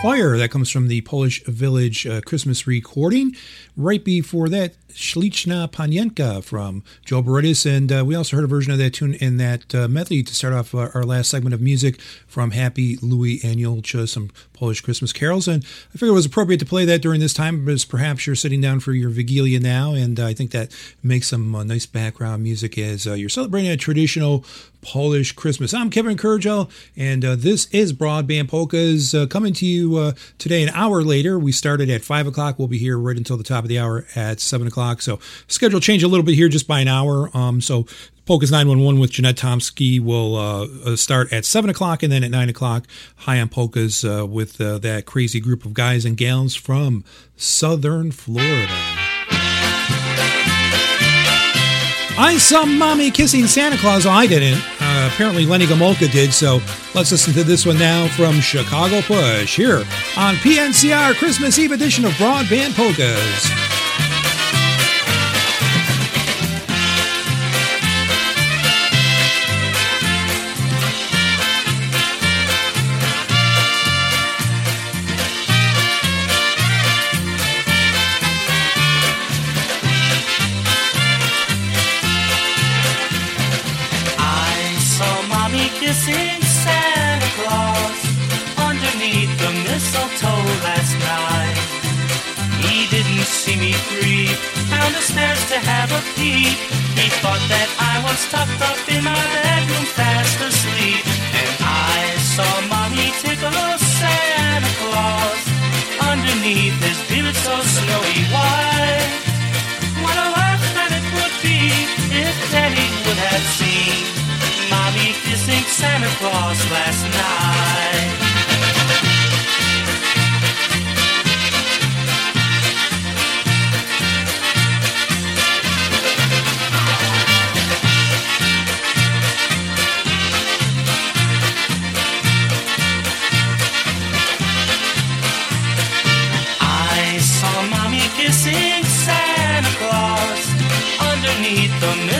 Choir that comes from the Polish Village uh, Christmas recording. Right before that, Śliczna Panienka from Joe Berettis. And uh, we also heard a version of that tune in that uh, medley to start off our, our last segment of music from Happy Louie and Julcia, some Polish Christmas carols. And I figured it was appropriate to play that during this time because perhaps you're sitting down for your Wigilia now. And I think that makes some uh, nice background music as uh, you're celebrating a traditional Polish Christmas. I'm Kevin Kurdziel, and uh, this is Broadband Polkas uh, coming to you uh, today an hour later. We started at 5 o'clock. We'll be here right until the top of the hour at 7 o'clock. So schedule change a little bit here just by an hour. Um, so Polkas 911 with Jeanette Tomsky will uh, uh, start at 7 o'clock, and then at 9 o'clock, High on Polkas uh, with uh, that crazy group of guys and gals from Southern Florida. I saw mommy kissing Santa Claus. Oh, I didn't. Uh, apparently, Lenny Gomulka did. So let's listen to this one now from Chicago Push here on PNCR Christmas Eve edition of Broadband Polkas. Me creep down the stairs to have a peek. He thought that I was tucked up in my bedroom fast asleep. And I saw mommy tickle Santa Claus underneath his beard so snowy white. What a laugh that it would be if Daddy would have seen Mommy kissing Santa Claus last night.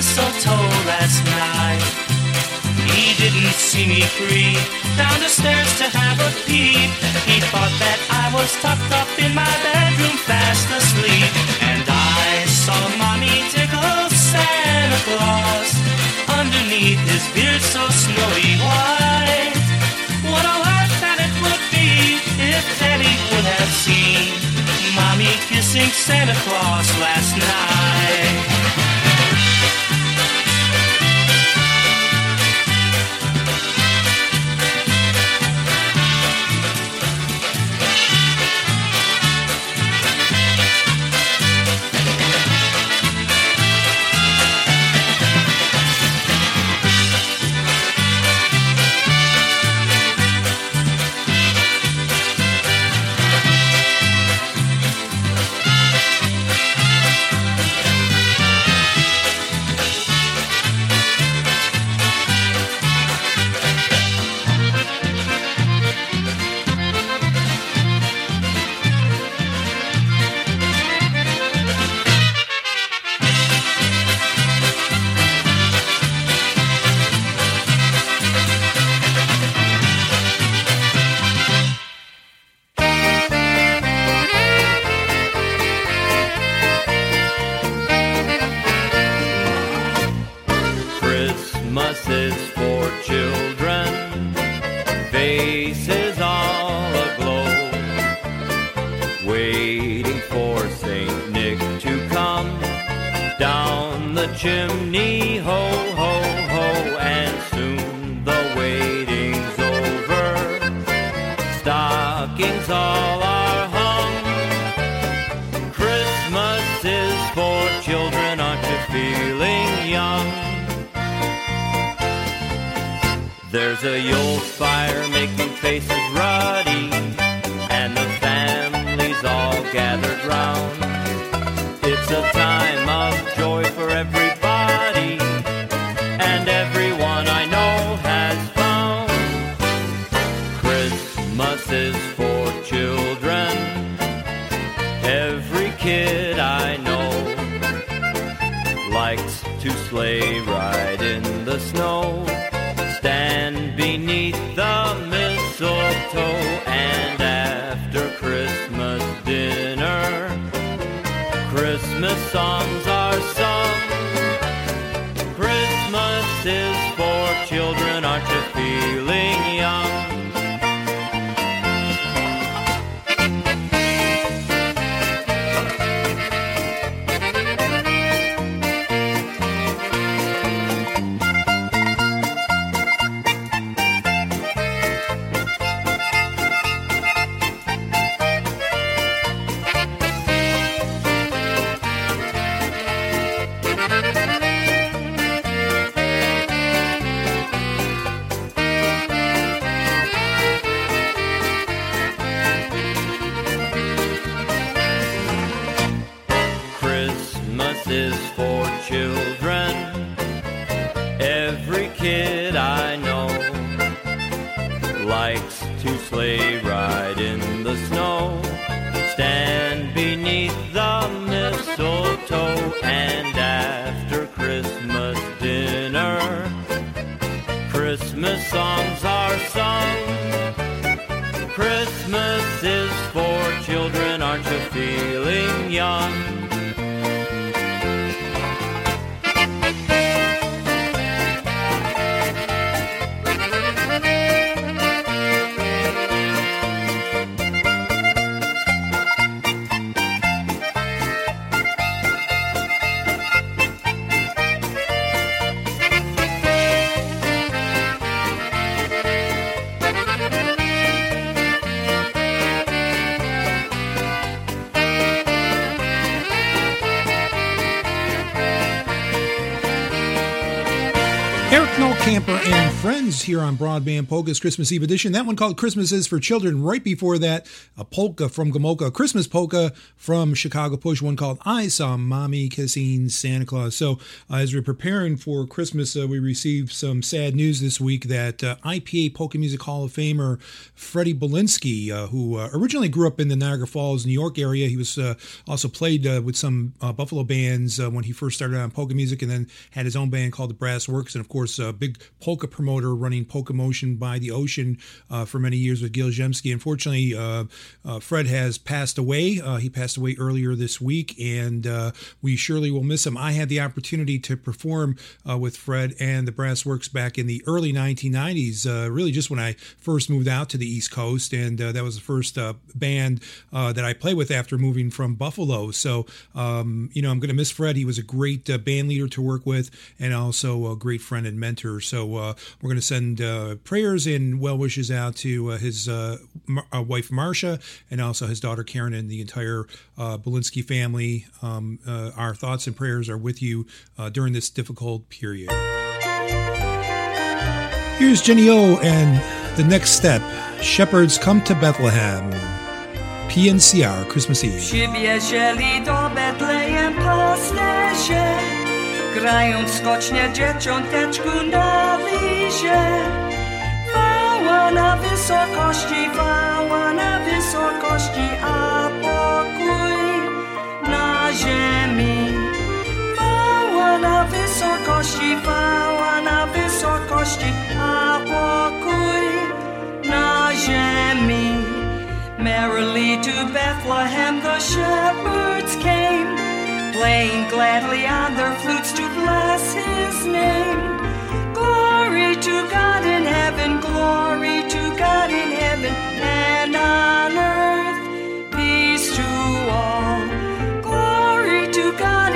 Mistletoe last night. He didn't see me creep down the stairs to have a peep. He thought that I was tucked up in my bedroom fast asleep. And I saw Mommy tickle Santa Claus underneath his beard so snowy white. What a laugh that it would be if Daddy would have seen Mommy kissing Santa Claus last night. Chimney, Broadband Polka's Christmas Eve edition. That one called Christmas is for Children. Right before that, a polka from Gomulka, a Christmas polka from Chicago Push, one called I Saw Mommy Kissing Santa Claus. So, uh, as we're preparing for Christmas, uh, we received some sad news this week that uh, IPA Polka Music Hall of Famer Freddie Bulinski, uh, who uh, originally grew up in the Niagara Falls, New York area, he was uh, also played with some Buffalo bands when he first started on polka music and then had his own band called the Brass Works. And of course, a big polka promoter running Polka Motion by the Ocean for many years with Gil Zemsky. Unfortunately, Fred has passed away. He passed away earlier this week, and uh, we surely will miss him. I had the opportunity to perform uh, with Fred and the Brass Works back in the early 1990s, uh, really just when I first moved out to the East Coast, and uh, that was the first uh, band uh, that I played with after moving from Buffalo. So, um, you know, I'm going to miss Fred. He was a great band leader to work with, and also a great friend and mentor. So, we're going to send prayers and well wishes out to his uh, wife Marcia and also his daughter Karen and the entire uh, Bulinski family. Um, uh, our thoughts and prayers are with you uh, during this difficult period. Here's Jenny O and the next step Shepherds come to Bethlehem. PNCR Christmas Eve. Grając skocznie dzieciąteczku na. Wała na wysokości, wała na wysokości, a pokój na ziemi. Wała na wysokości, wała na wysokości, a pokój na ziemi. Merrily to Bethlehem the shepherds came, playing gladly on their flutes to bless his name. Glory to God in heaven, glory to God in heaven, and on earth peace to all. Glory to God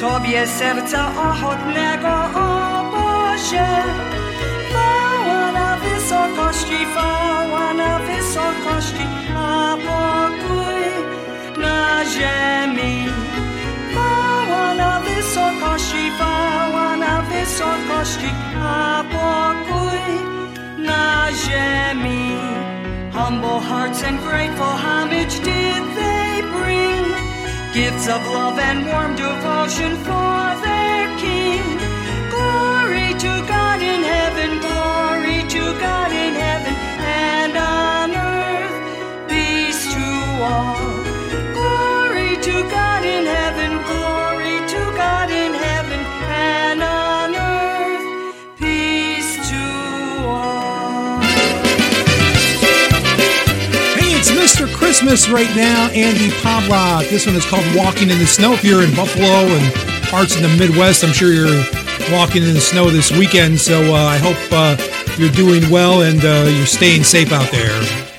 Tobie serca ochotnego obozie. Na wysokości, na wysokości, a pokój na ziemi. Na wysokości, na wysokości, a pokój na ziemi. Humble hearts and grateful homage did they bring. Gifts of love and warm devotion for their King. Glory to God in heaven, glory to God in heaven, and on earth peace to all. Glory to God. Christmas right now, Andy Pabla. This one is called Walking in the Snow. If you're in Buffalo and parts in the Midwest, I'm sure you're walking in the snow this weekend. So uh, I hope uh, you're doing well and uh, you're staying safe out there.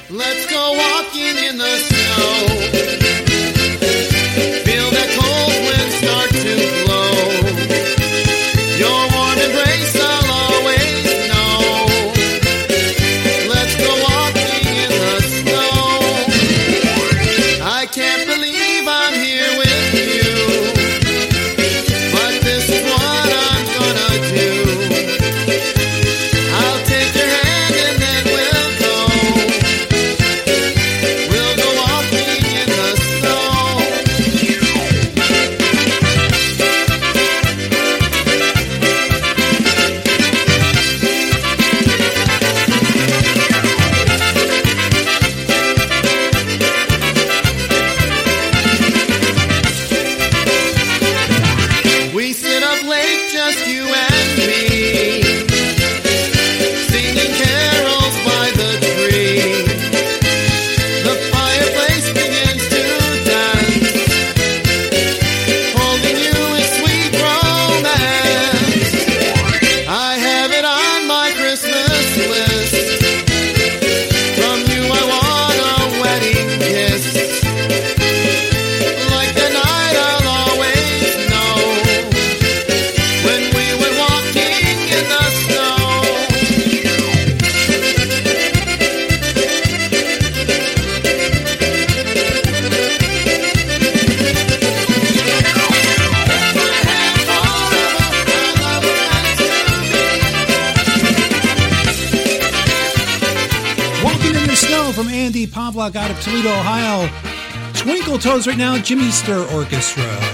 right now Jimmy Sturr Orchestra.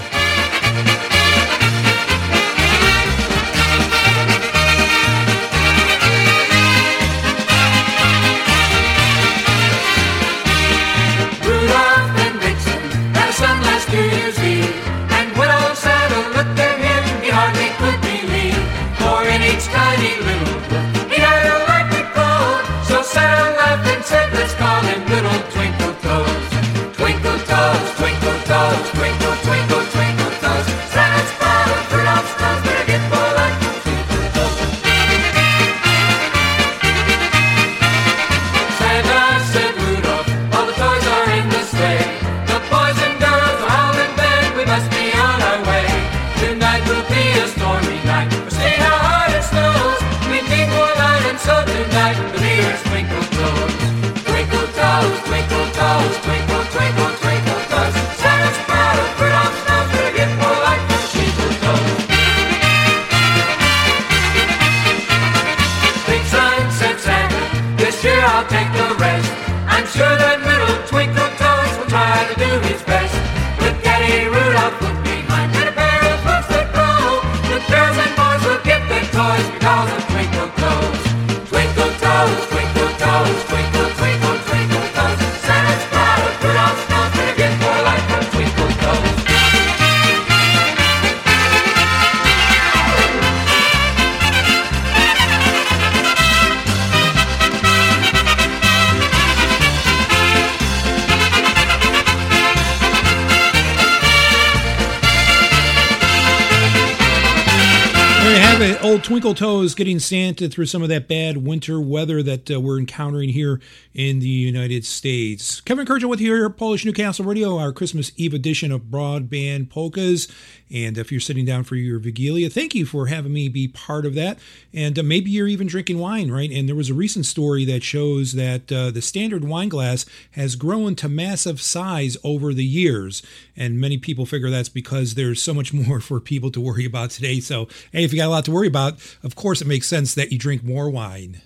Twinkle Toes getting Santa through some of that bad winter weather that uh, we're encountering here in the United States. Kevin Kurdziel with you here Polish Newcastle Radio, our Christmas Eve edition of Broadband Polkas. And if you're sitting down for your Wigilia, thank you for having me be part of that. And uh, maybe you're even drinking wine, right? And there was a recent story that shows that uh, the standard wine glass has grown to massive size over the years. And many people figure that's because there's so much more for people to worry about today. So, hey, if you got a lot to worry about, of course it makes sense that you drink more wine.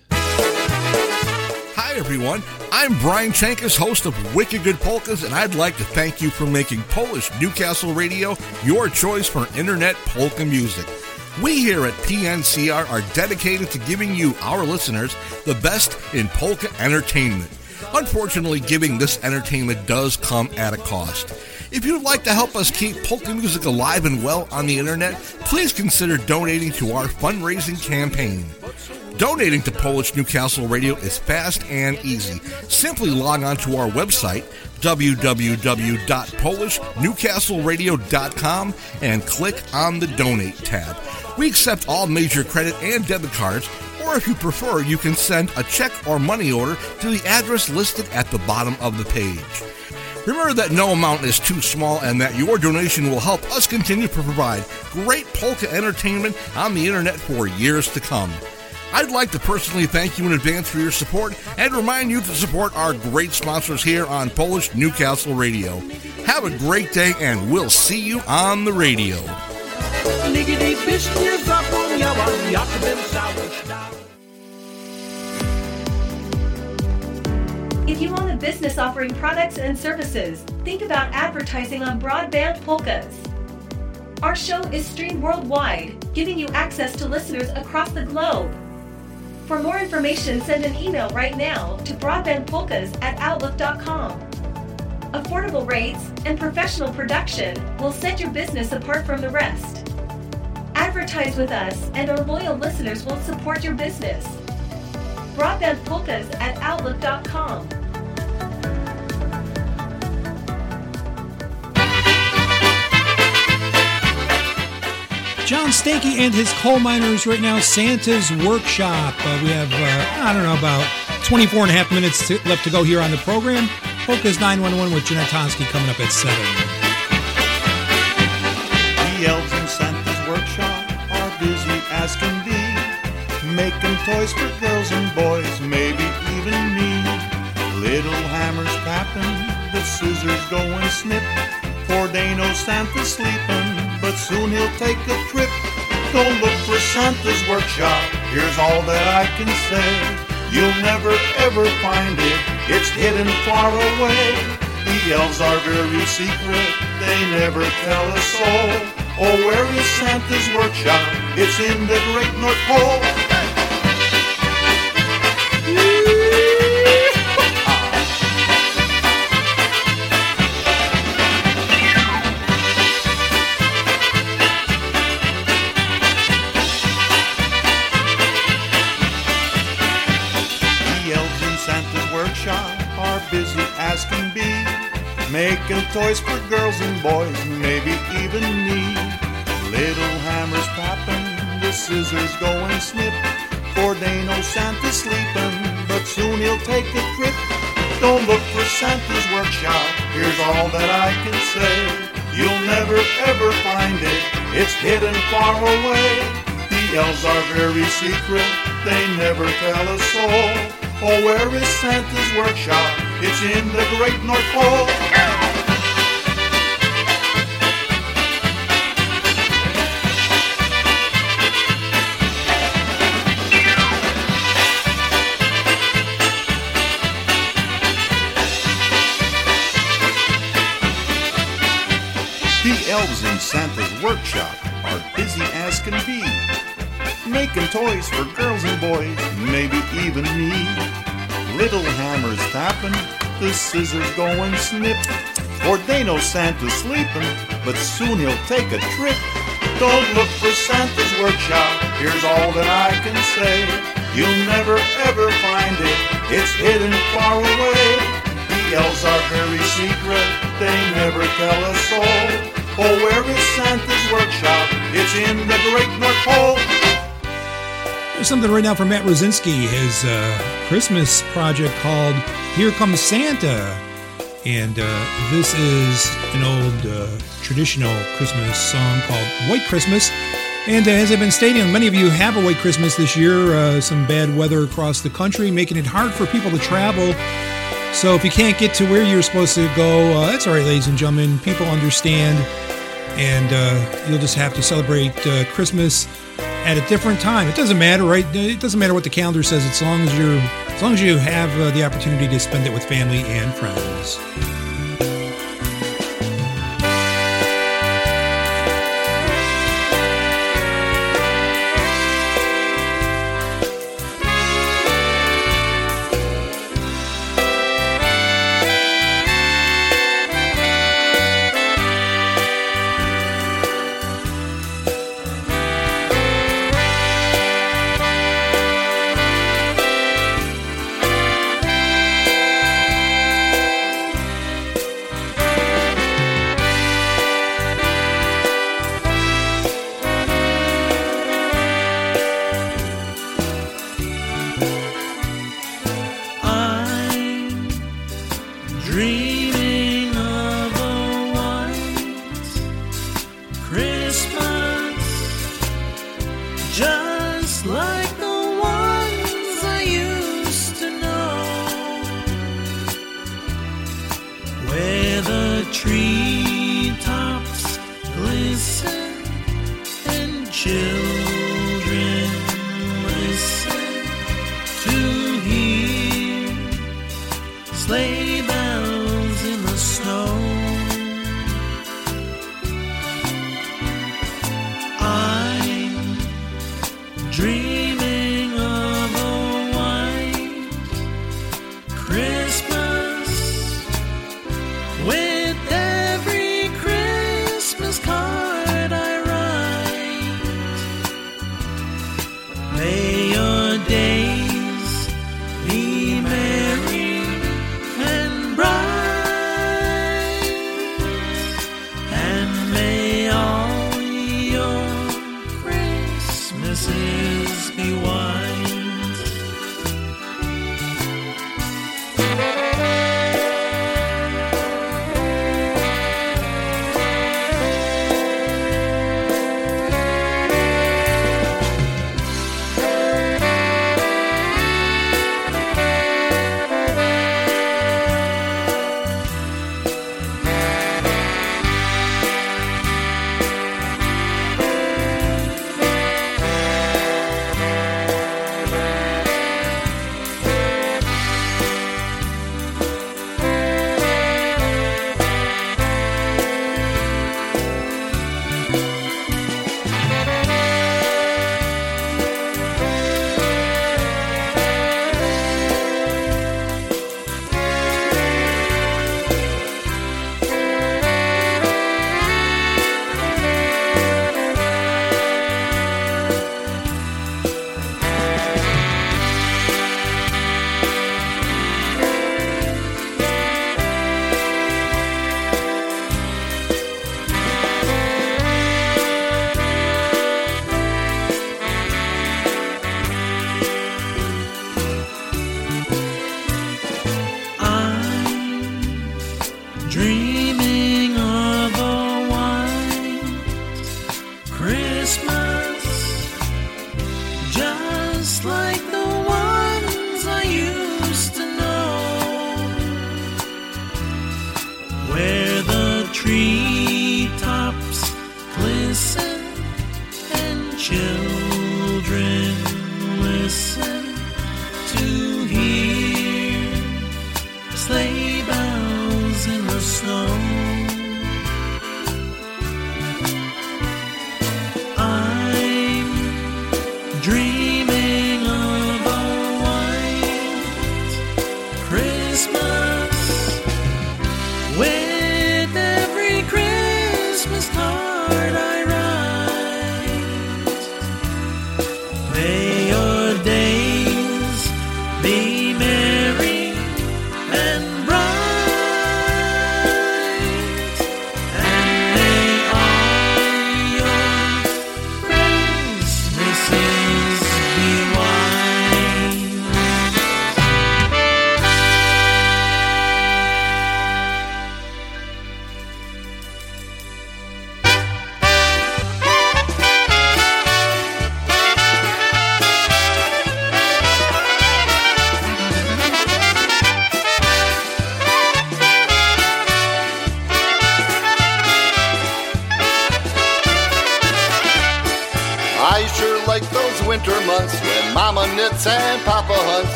Hi, everyone. I'm Brian Chankus, host of Wicked Good Polkas, and I'd like to thank you for making Polish Newcastle Radio your choice for internet polka music. We here at PNCR are dedicated to giving you, our listeners, the best in polka entertainment. Unfortunately, giving this entertainment does come at a cost. If you'd like to help us keep polka music alive and well on the internet, please consider donating to our fundraising campaign. Donating to Polish Newcastle Radio is fast and easy. Simply log on to our website, www.polishnewcastleradio.com, and click on the Donate tab. We accept all major credit and debit cards, or if you prefer, you can send a check or money order to the address listed at the bottom of the page. Remember that no amount is too small and that your donation will help us continue to provide great polka entertainment on the internet for years to come. I'd like to personally thank you in advance for your support and remind you to support our great sponsors here on Polish Newcastle Radio. Have a great day and we'll see you on the radio. If you own a business offering products and services, think about advertising on Broadband Polkas. Our show is streamed worldwide, giving you access to listeners across the globe. For more information, send an email right now to broadbandpolkas at outlook.com. Affordable rates and professional production will set your business apart from the rest. Advertise with us, and our loyal listeners will support your business. Broadbandpolkas at outlook.com. John Stanky and his coal miners right now, Santa's Workshop. Uh, we have, uh, I don't know, about 24 and a half minutes to, left to go here on the program. Polka's 911 with Jeanette Tonsky coming up at 7. The elves in Santa's workshop are busy as can be, making toys for girls and boys, maybe even me. Little hammers tapping, the scissors going snip, for know Santa's sleeping, but soon he'll take a trip. Don't look for Santa's workshop, here's all that I can say. You'll never ever find it, it's hidden far away. The elves are very secret, they never tell a soul. Oh, where is Santa's workshop? It's in the great North Pole. Making toys for girls and boys, maybe even me. Little hammers tapping, the scissors going snip, for they know Santa's sleeping, but soon he'll take a trip. Don't look for Santa's workshop, here's all that I can say. You'll never ever find it, it's hidden far away. The elves are very secret, they never tell a soul. Oh, where is Santa's workshop? It's in the great North Pole. The elves in Santa's workshop are busy as can be, making toys for girls and boys, maybe even me. Little hammers tapping, the scissors going snip, for they know Santa's sleeping, but soon he'll take a trip. Don't look for Santa's workshop, here's all that I can say. You'll never ever find it, it's hidden far away. The elves are very secret, they never tell a soul. Oh, where is Santa's workshop? It's in the great North Pole. Something right now from Matt Rosinski, his uh, Christmas project called Here Comes Santa. And uh, this is an old uh, traditional Christmas song called White Christmas. And uh, as I've been stating, many of you have a white Christmas this year. Uh, some bad weather across the country, making it hard for people to travel. So if you can't get to where you're supposed to go, uh, that's all right, ladies and gentlemen. People understand, and uh, you'll just have to celebrate uh, Christmas at a different time. It doesn't matter, right? It doesn't matter what the calendar says, as long as you're, as long as you have uh, the opportunity to spend it with family and friends.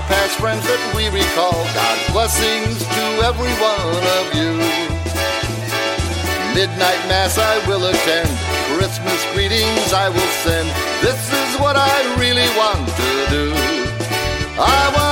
our past friends that we recall. God's blessings to every one of you. Midnight Mass I will attend, Christmas greetings I will send. This is what I really want to do. I want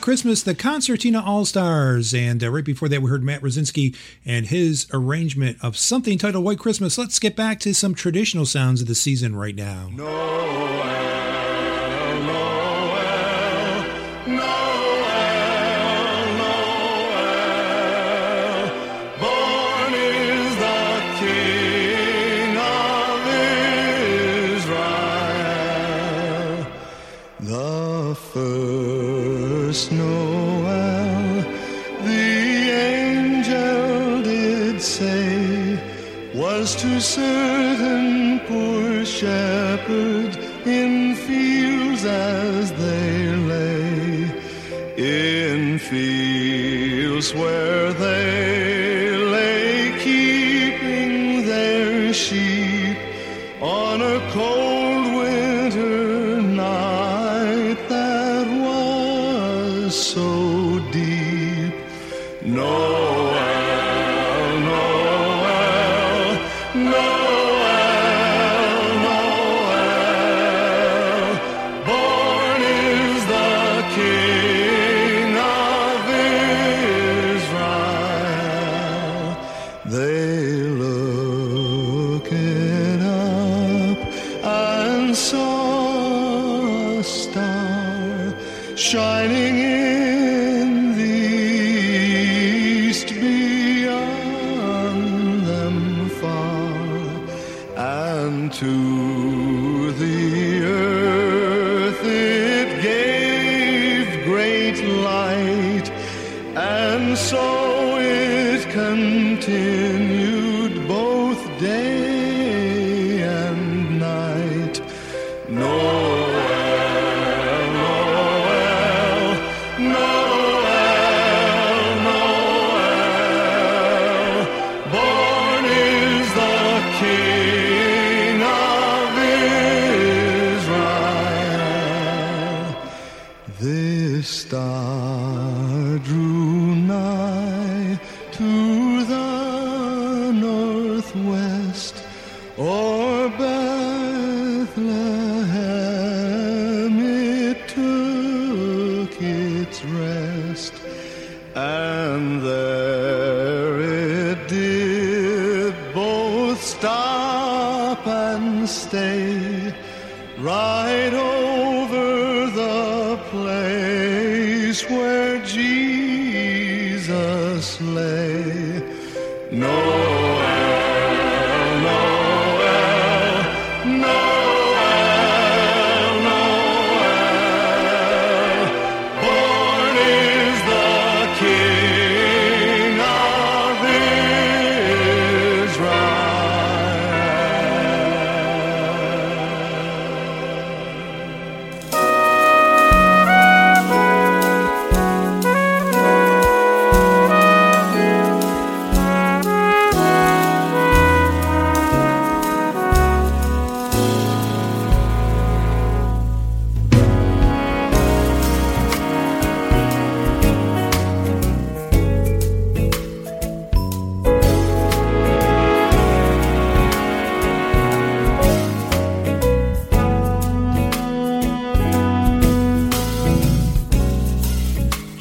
Christmas, the Concertina All Stars. And uh, right before that, we heard Matt Rosinski and his arrangement of something titled White Christmas. Let's get back to some traditional sounds of the season right now. No. certain poor shepherd in fields as they lay, in fields where stay right over the place where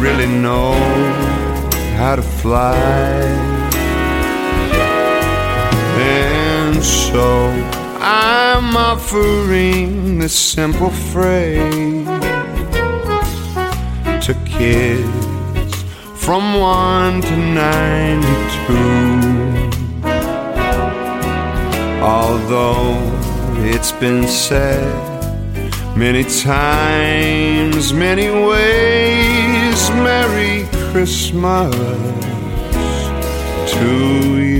really know how to fly. And so I'm offering this simple phrase to kids from 1 to 92. Although it's been said many times, many ways, Merry Christmas to you.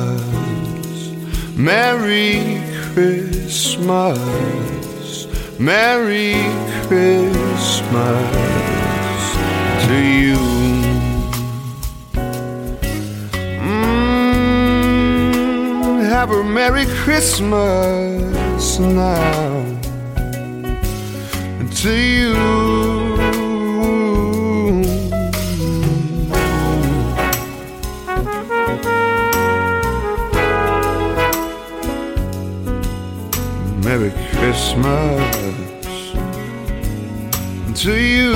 Merry Christmas, Merry Christmas to you. Mm, have a Merry Christmas now to you. Merry Christmas to you.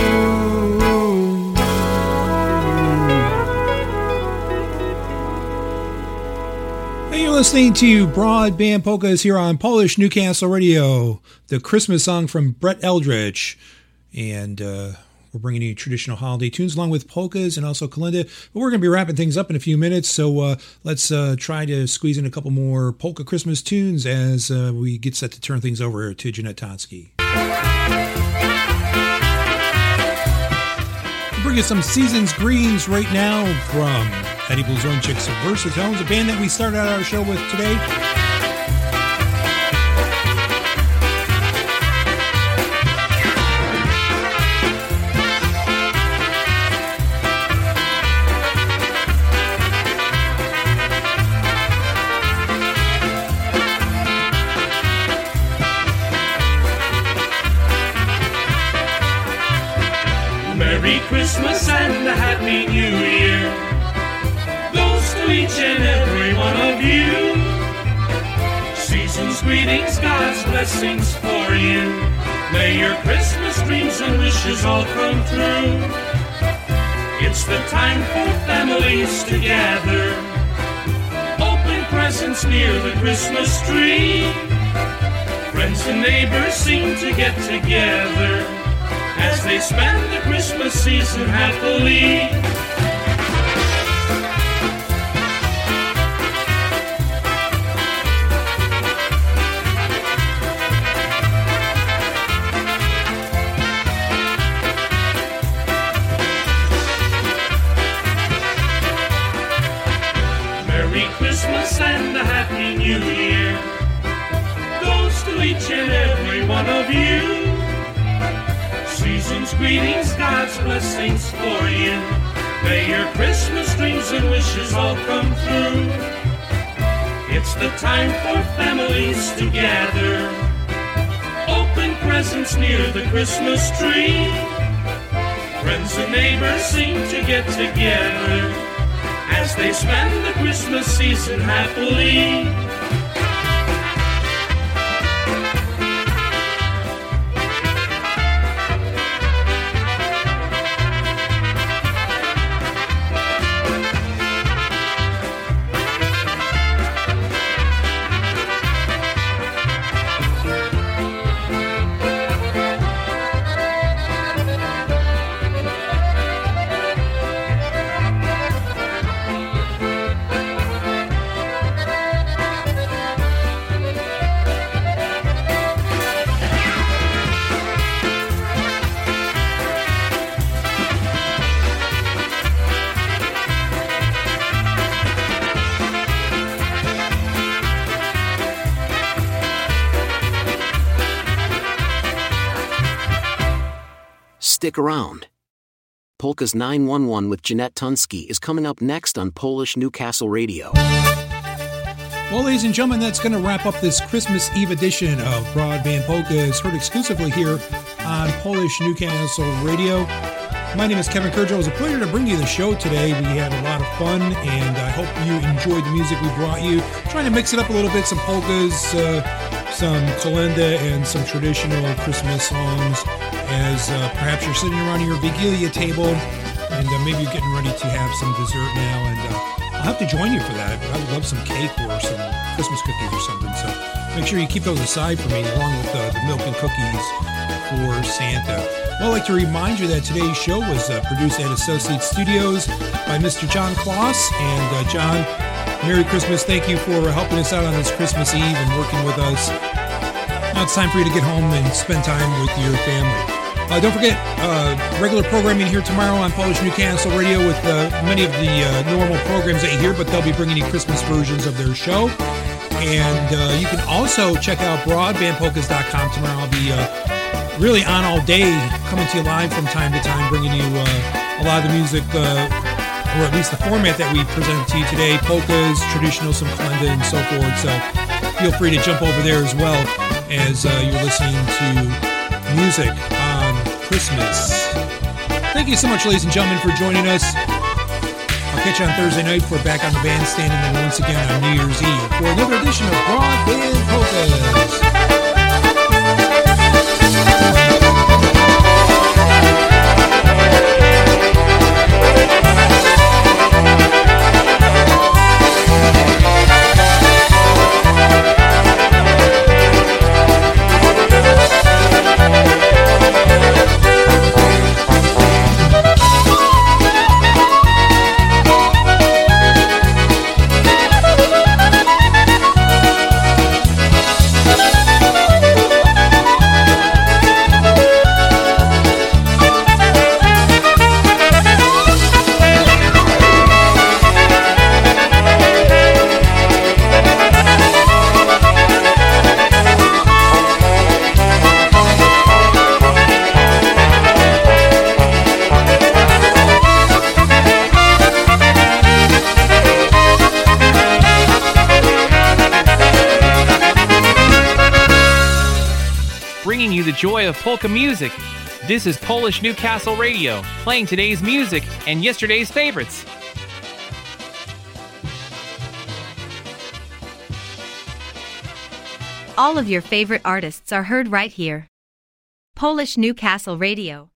Hey, you're listening to Broadband Polkas here on Polish Newcastle Radio, the Christmas song from Brett Eldredge. And uh, we're bringing you traditional holiday tunes along with polkas and also kalinda. But we're going to be wrapping things up in a few minutes, so uh, let's uh, try to squeeze in a couple more polka Christmas tunes as uh, we get set to turn things over to Jeanette Tonsky. Bring you some Seasons Greens right now from Eddie Blazonczyk's Versatones, a band that we started out our show with today. Christmas and a Happy New Year goes to each and every one of you. Season's greetings, God's blessings for you. May your Christmas dreams and wishes all come true. It's the time for families to gather. Open presents near the Christmas tree. Friends and neighbors seem to get together as they spend the Christmas season happily. Merry Christmas and a Happy New Year goes to each and every one of you. Greetings, God's blessings for you. May your Christmas dreams and wishes all come true. It's the time for families to gather. Open presents near the Christmas tree. Friends and neighbors seem to get together as they spend the Christmas season happily. Stick around. Polka's 911 with Jeanette Tunsky is coming up next on Polish Newcastle Radio. Well, ladies and gentlemen, that's going to wrap up this Christmas Eve edition of Broadband Polkas, heard exclusively here on Polish Newcastle Radio. My name is Kevin Kurdziel. It was a pleasure to bring you the show today. We had a lot of fun, and I hope you enjoyed the music we brought you. Trying to mix it up a little bit, some polkas, uh, some kalinda, and some traditional Christmas songs. As uh, perhaps you're sitting around your wigilia table, and uh, maybe you're getting ready to have some dessert now, and uh, I'll have to join you for that. I would love some cake or some Christmas cookies or something. So make sure you keep those aside for me, along with the milk and cookies for Santa. Well, I'd like to remind you that today's show was uh, produced at Associate Studios by Mr. John Kloss. And uh, John, Merry Christmas. Thank you for helping us out on this Christmas Eve and working with us. Now it's time for you to get home and spend time with your family. Uh, don't forget, uh, regular programming here tomorrow on Polish Newcastle Radio with uh, many of the uh, normal programs that you hear, but they'll be bringing you Christmas versions of their show. And uh, you can also check out broadbandpolkas.com tomorrow. I'll be uh, really on all day, coming to you live from time to time, bringing you a lot of the music, or at least the format that we presented to you today polkas, traditional, some kalinda, and so forth. So feel free to jump over there as well as uh, you're listening to music on Christmas. Thank you so much, ladies and gentlemen, for joining us. I'll catch you on Thursday night for back on the bandstand, and then once again on New Year's Eve for another edition of Broadband Polkas. Polka music. This is Polish Newcastle Radio, playing today's music and yesterday's favorites. All of your favorite artists are heard right here. Polish Newcastle Radio.